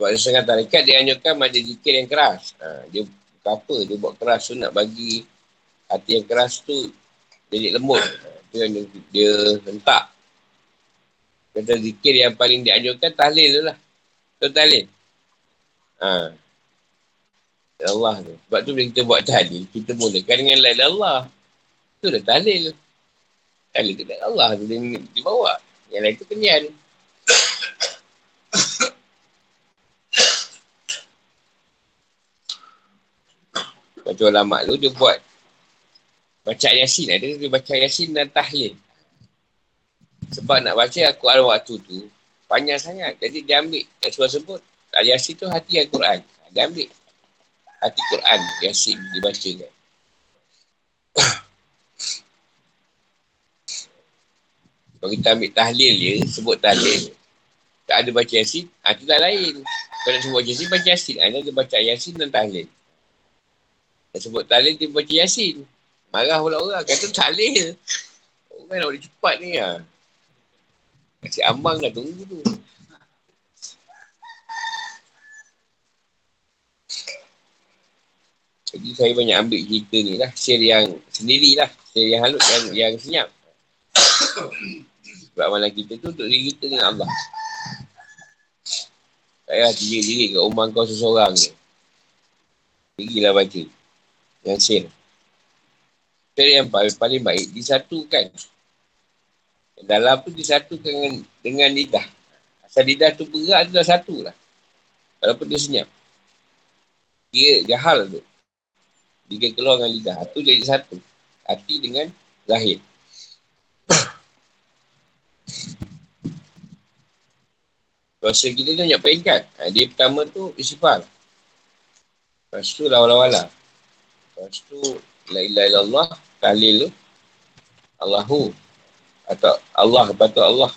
Sebab setengah tarikat dia anjurkan ada zikir yang keras. Ha, dia apa? Dia buat keras tu nak bagi hati yang keras tu jadi lembut. Dia, dia, dia hentak. Kata zikir yang paling dianjurkan tahlil tu lah. Tu tahlil. Ha. Allah tu. Sebab tu bila kita buat tahlil, kita mulakan dengan lain Allah. Tu dah tahlil. Tahlil tu Allah tu dia, dia bawa. Yang lain tu kenyan. Macam ulama tu dia buat baca yasin ada dia baca yasin dan tahlil. Sebab nak baca Al-Quran waktu tu panjang sangat. Jadi dia ambil yang sebut Al-Yasin tu hati Al-Quran. Dia ambil hati Quran Yasin dibacakan. *coughs* Kalau kita ambil tahlil je, sebut tahlil. Tak ada baca Yasin, ha, tu tak lain. Kalau nak sebut Yasin, baca Yasin. Ha, dia baca Yasin dan tahlil. Dia sebut talil, dia baca Yasin. Marah pula orang. Kata talil. Orang nak boleh cepat ni lah. Kasih ambang dah tunggu tu. Jadi saya banyak ambil cerita ni lah. Share yang sendiri lah. Share yang halut, yang, yang senyap. Sebab amalan kita tu untuk diri kita dengan Allah. Saya diri-diri kat rumah kau seseorang ni. Pergilah baca yang. Cara yang paling, paling baik disatukan. Dalam tu disatukan dengan, dengan lidah. Asal lidah tu berat tu dah satu lah. Walaupun dia senyap. Dia jahal tu. Dia keluar dengan lidah. Tu jadi satu. Hati dengan zahir. Puasa kita tu banyak peringkat. Ha, dia pertama tu isifal. Lepas tu lawala-wala. Lepas tu, la ilaha illallah, tahlil tu, Allahu, atau Allah, patut Allah.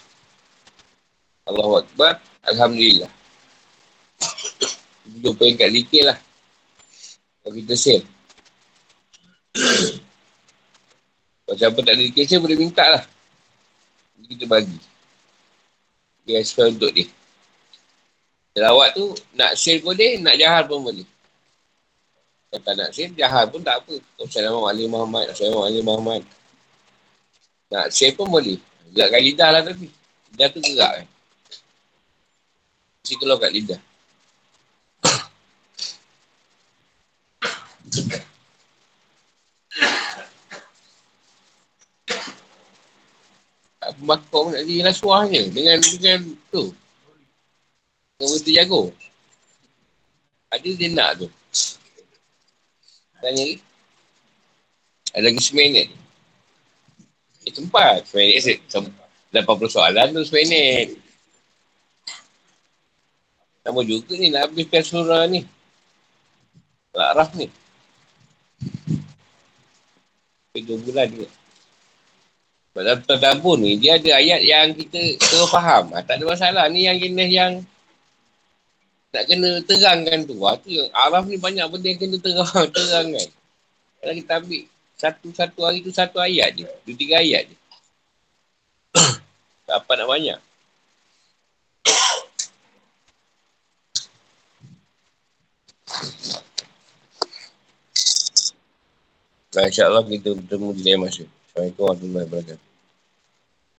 Allahu Akbar, Alhamdulillah. Jumpa yang kat zikir lah. Kalau kita sel. Kalau siapa tak ada zikir boleh minta lah. Kita bagi. Dia suka untuk dia. Selawat tu, nak sel boleh, nak jahal pun boleh. Kalau tak nak share, jahat pun tak apa. Assalamualaikum Muhammad. Assalamualaikum Muhammad. Nak share pun boleh. Gerakkan lidah lah tapi. Lidah tu gerak kan. Mesti keluar kat lidah. Bakar nak jadi rasuah je dengan, dengan tu. Dengan berita jago. Ada dia nak tu. Tanya lagi. Ada lagi seminit. Eh, tempat. Seminit set. 80 soalan tu seminit. Sama juga ni nak habiskan surah ni. Al-Araf ni. Tiga bulan juga. Dalam terdabur ni, dia ada ayat yang kita terus faham. Ha, tak ada masalah. Ni yang jenis yang nak kena terangkan tu. Ha, tu Araf ni banyak benda yang kena terang, *laughs* terangkan. Kalau kita ambil satu-satu hari tu satu ayat je. Dua tiga ayat je. *coughs* tak apa nak banyak. *coughs* InsyaAllah kita bertemu di lain masa. Assalamualaikum warahmatullahi wabarakatuh.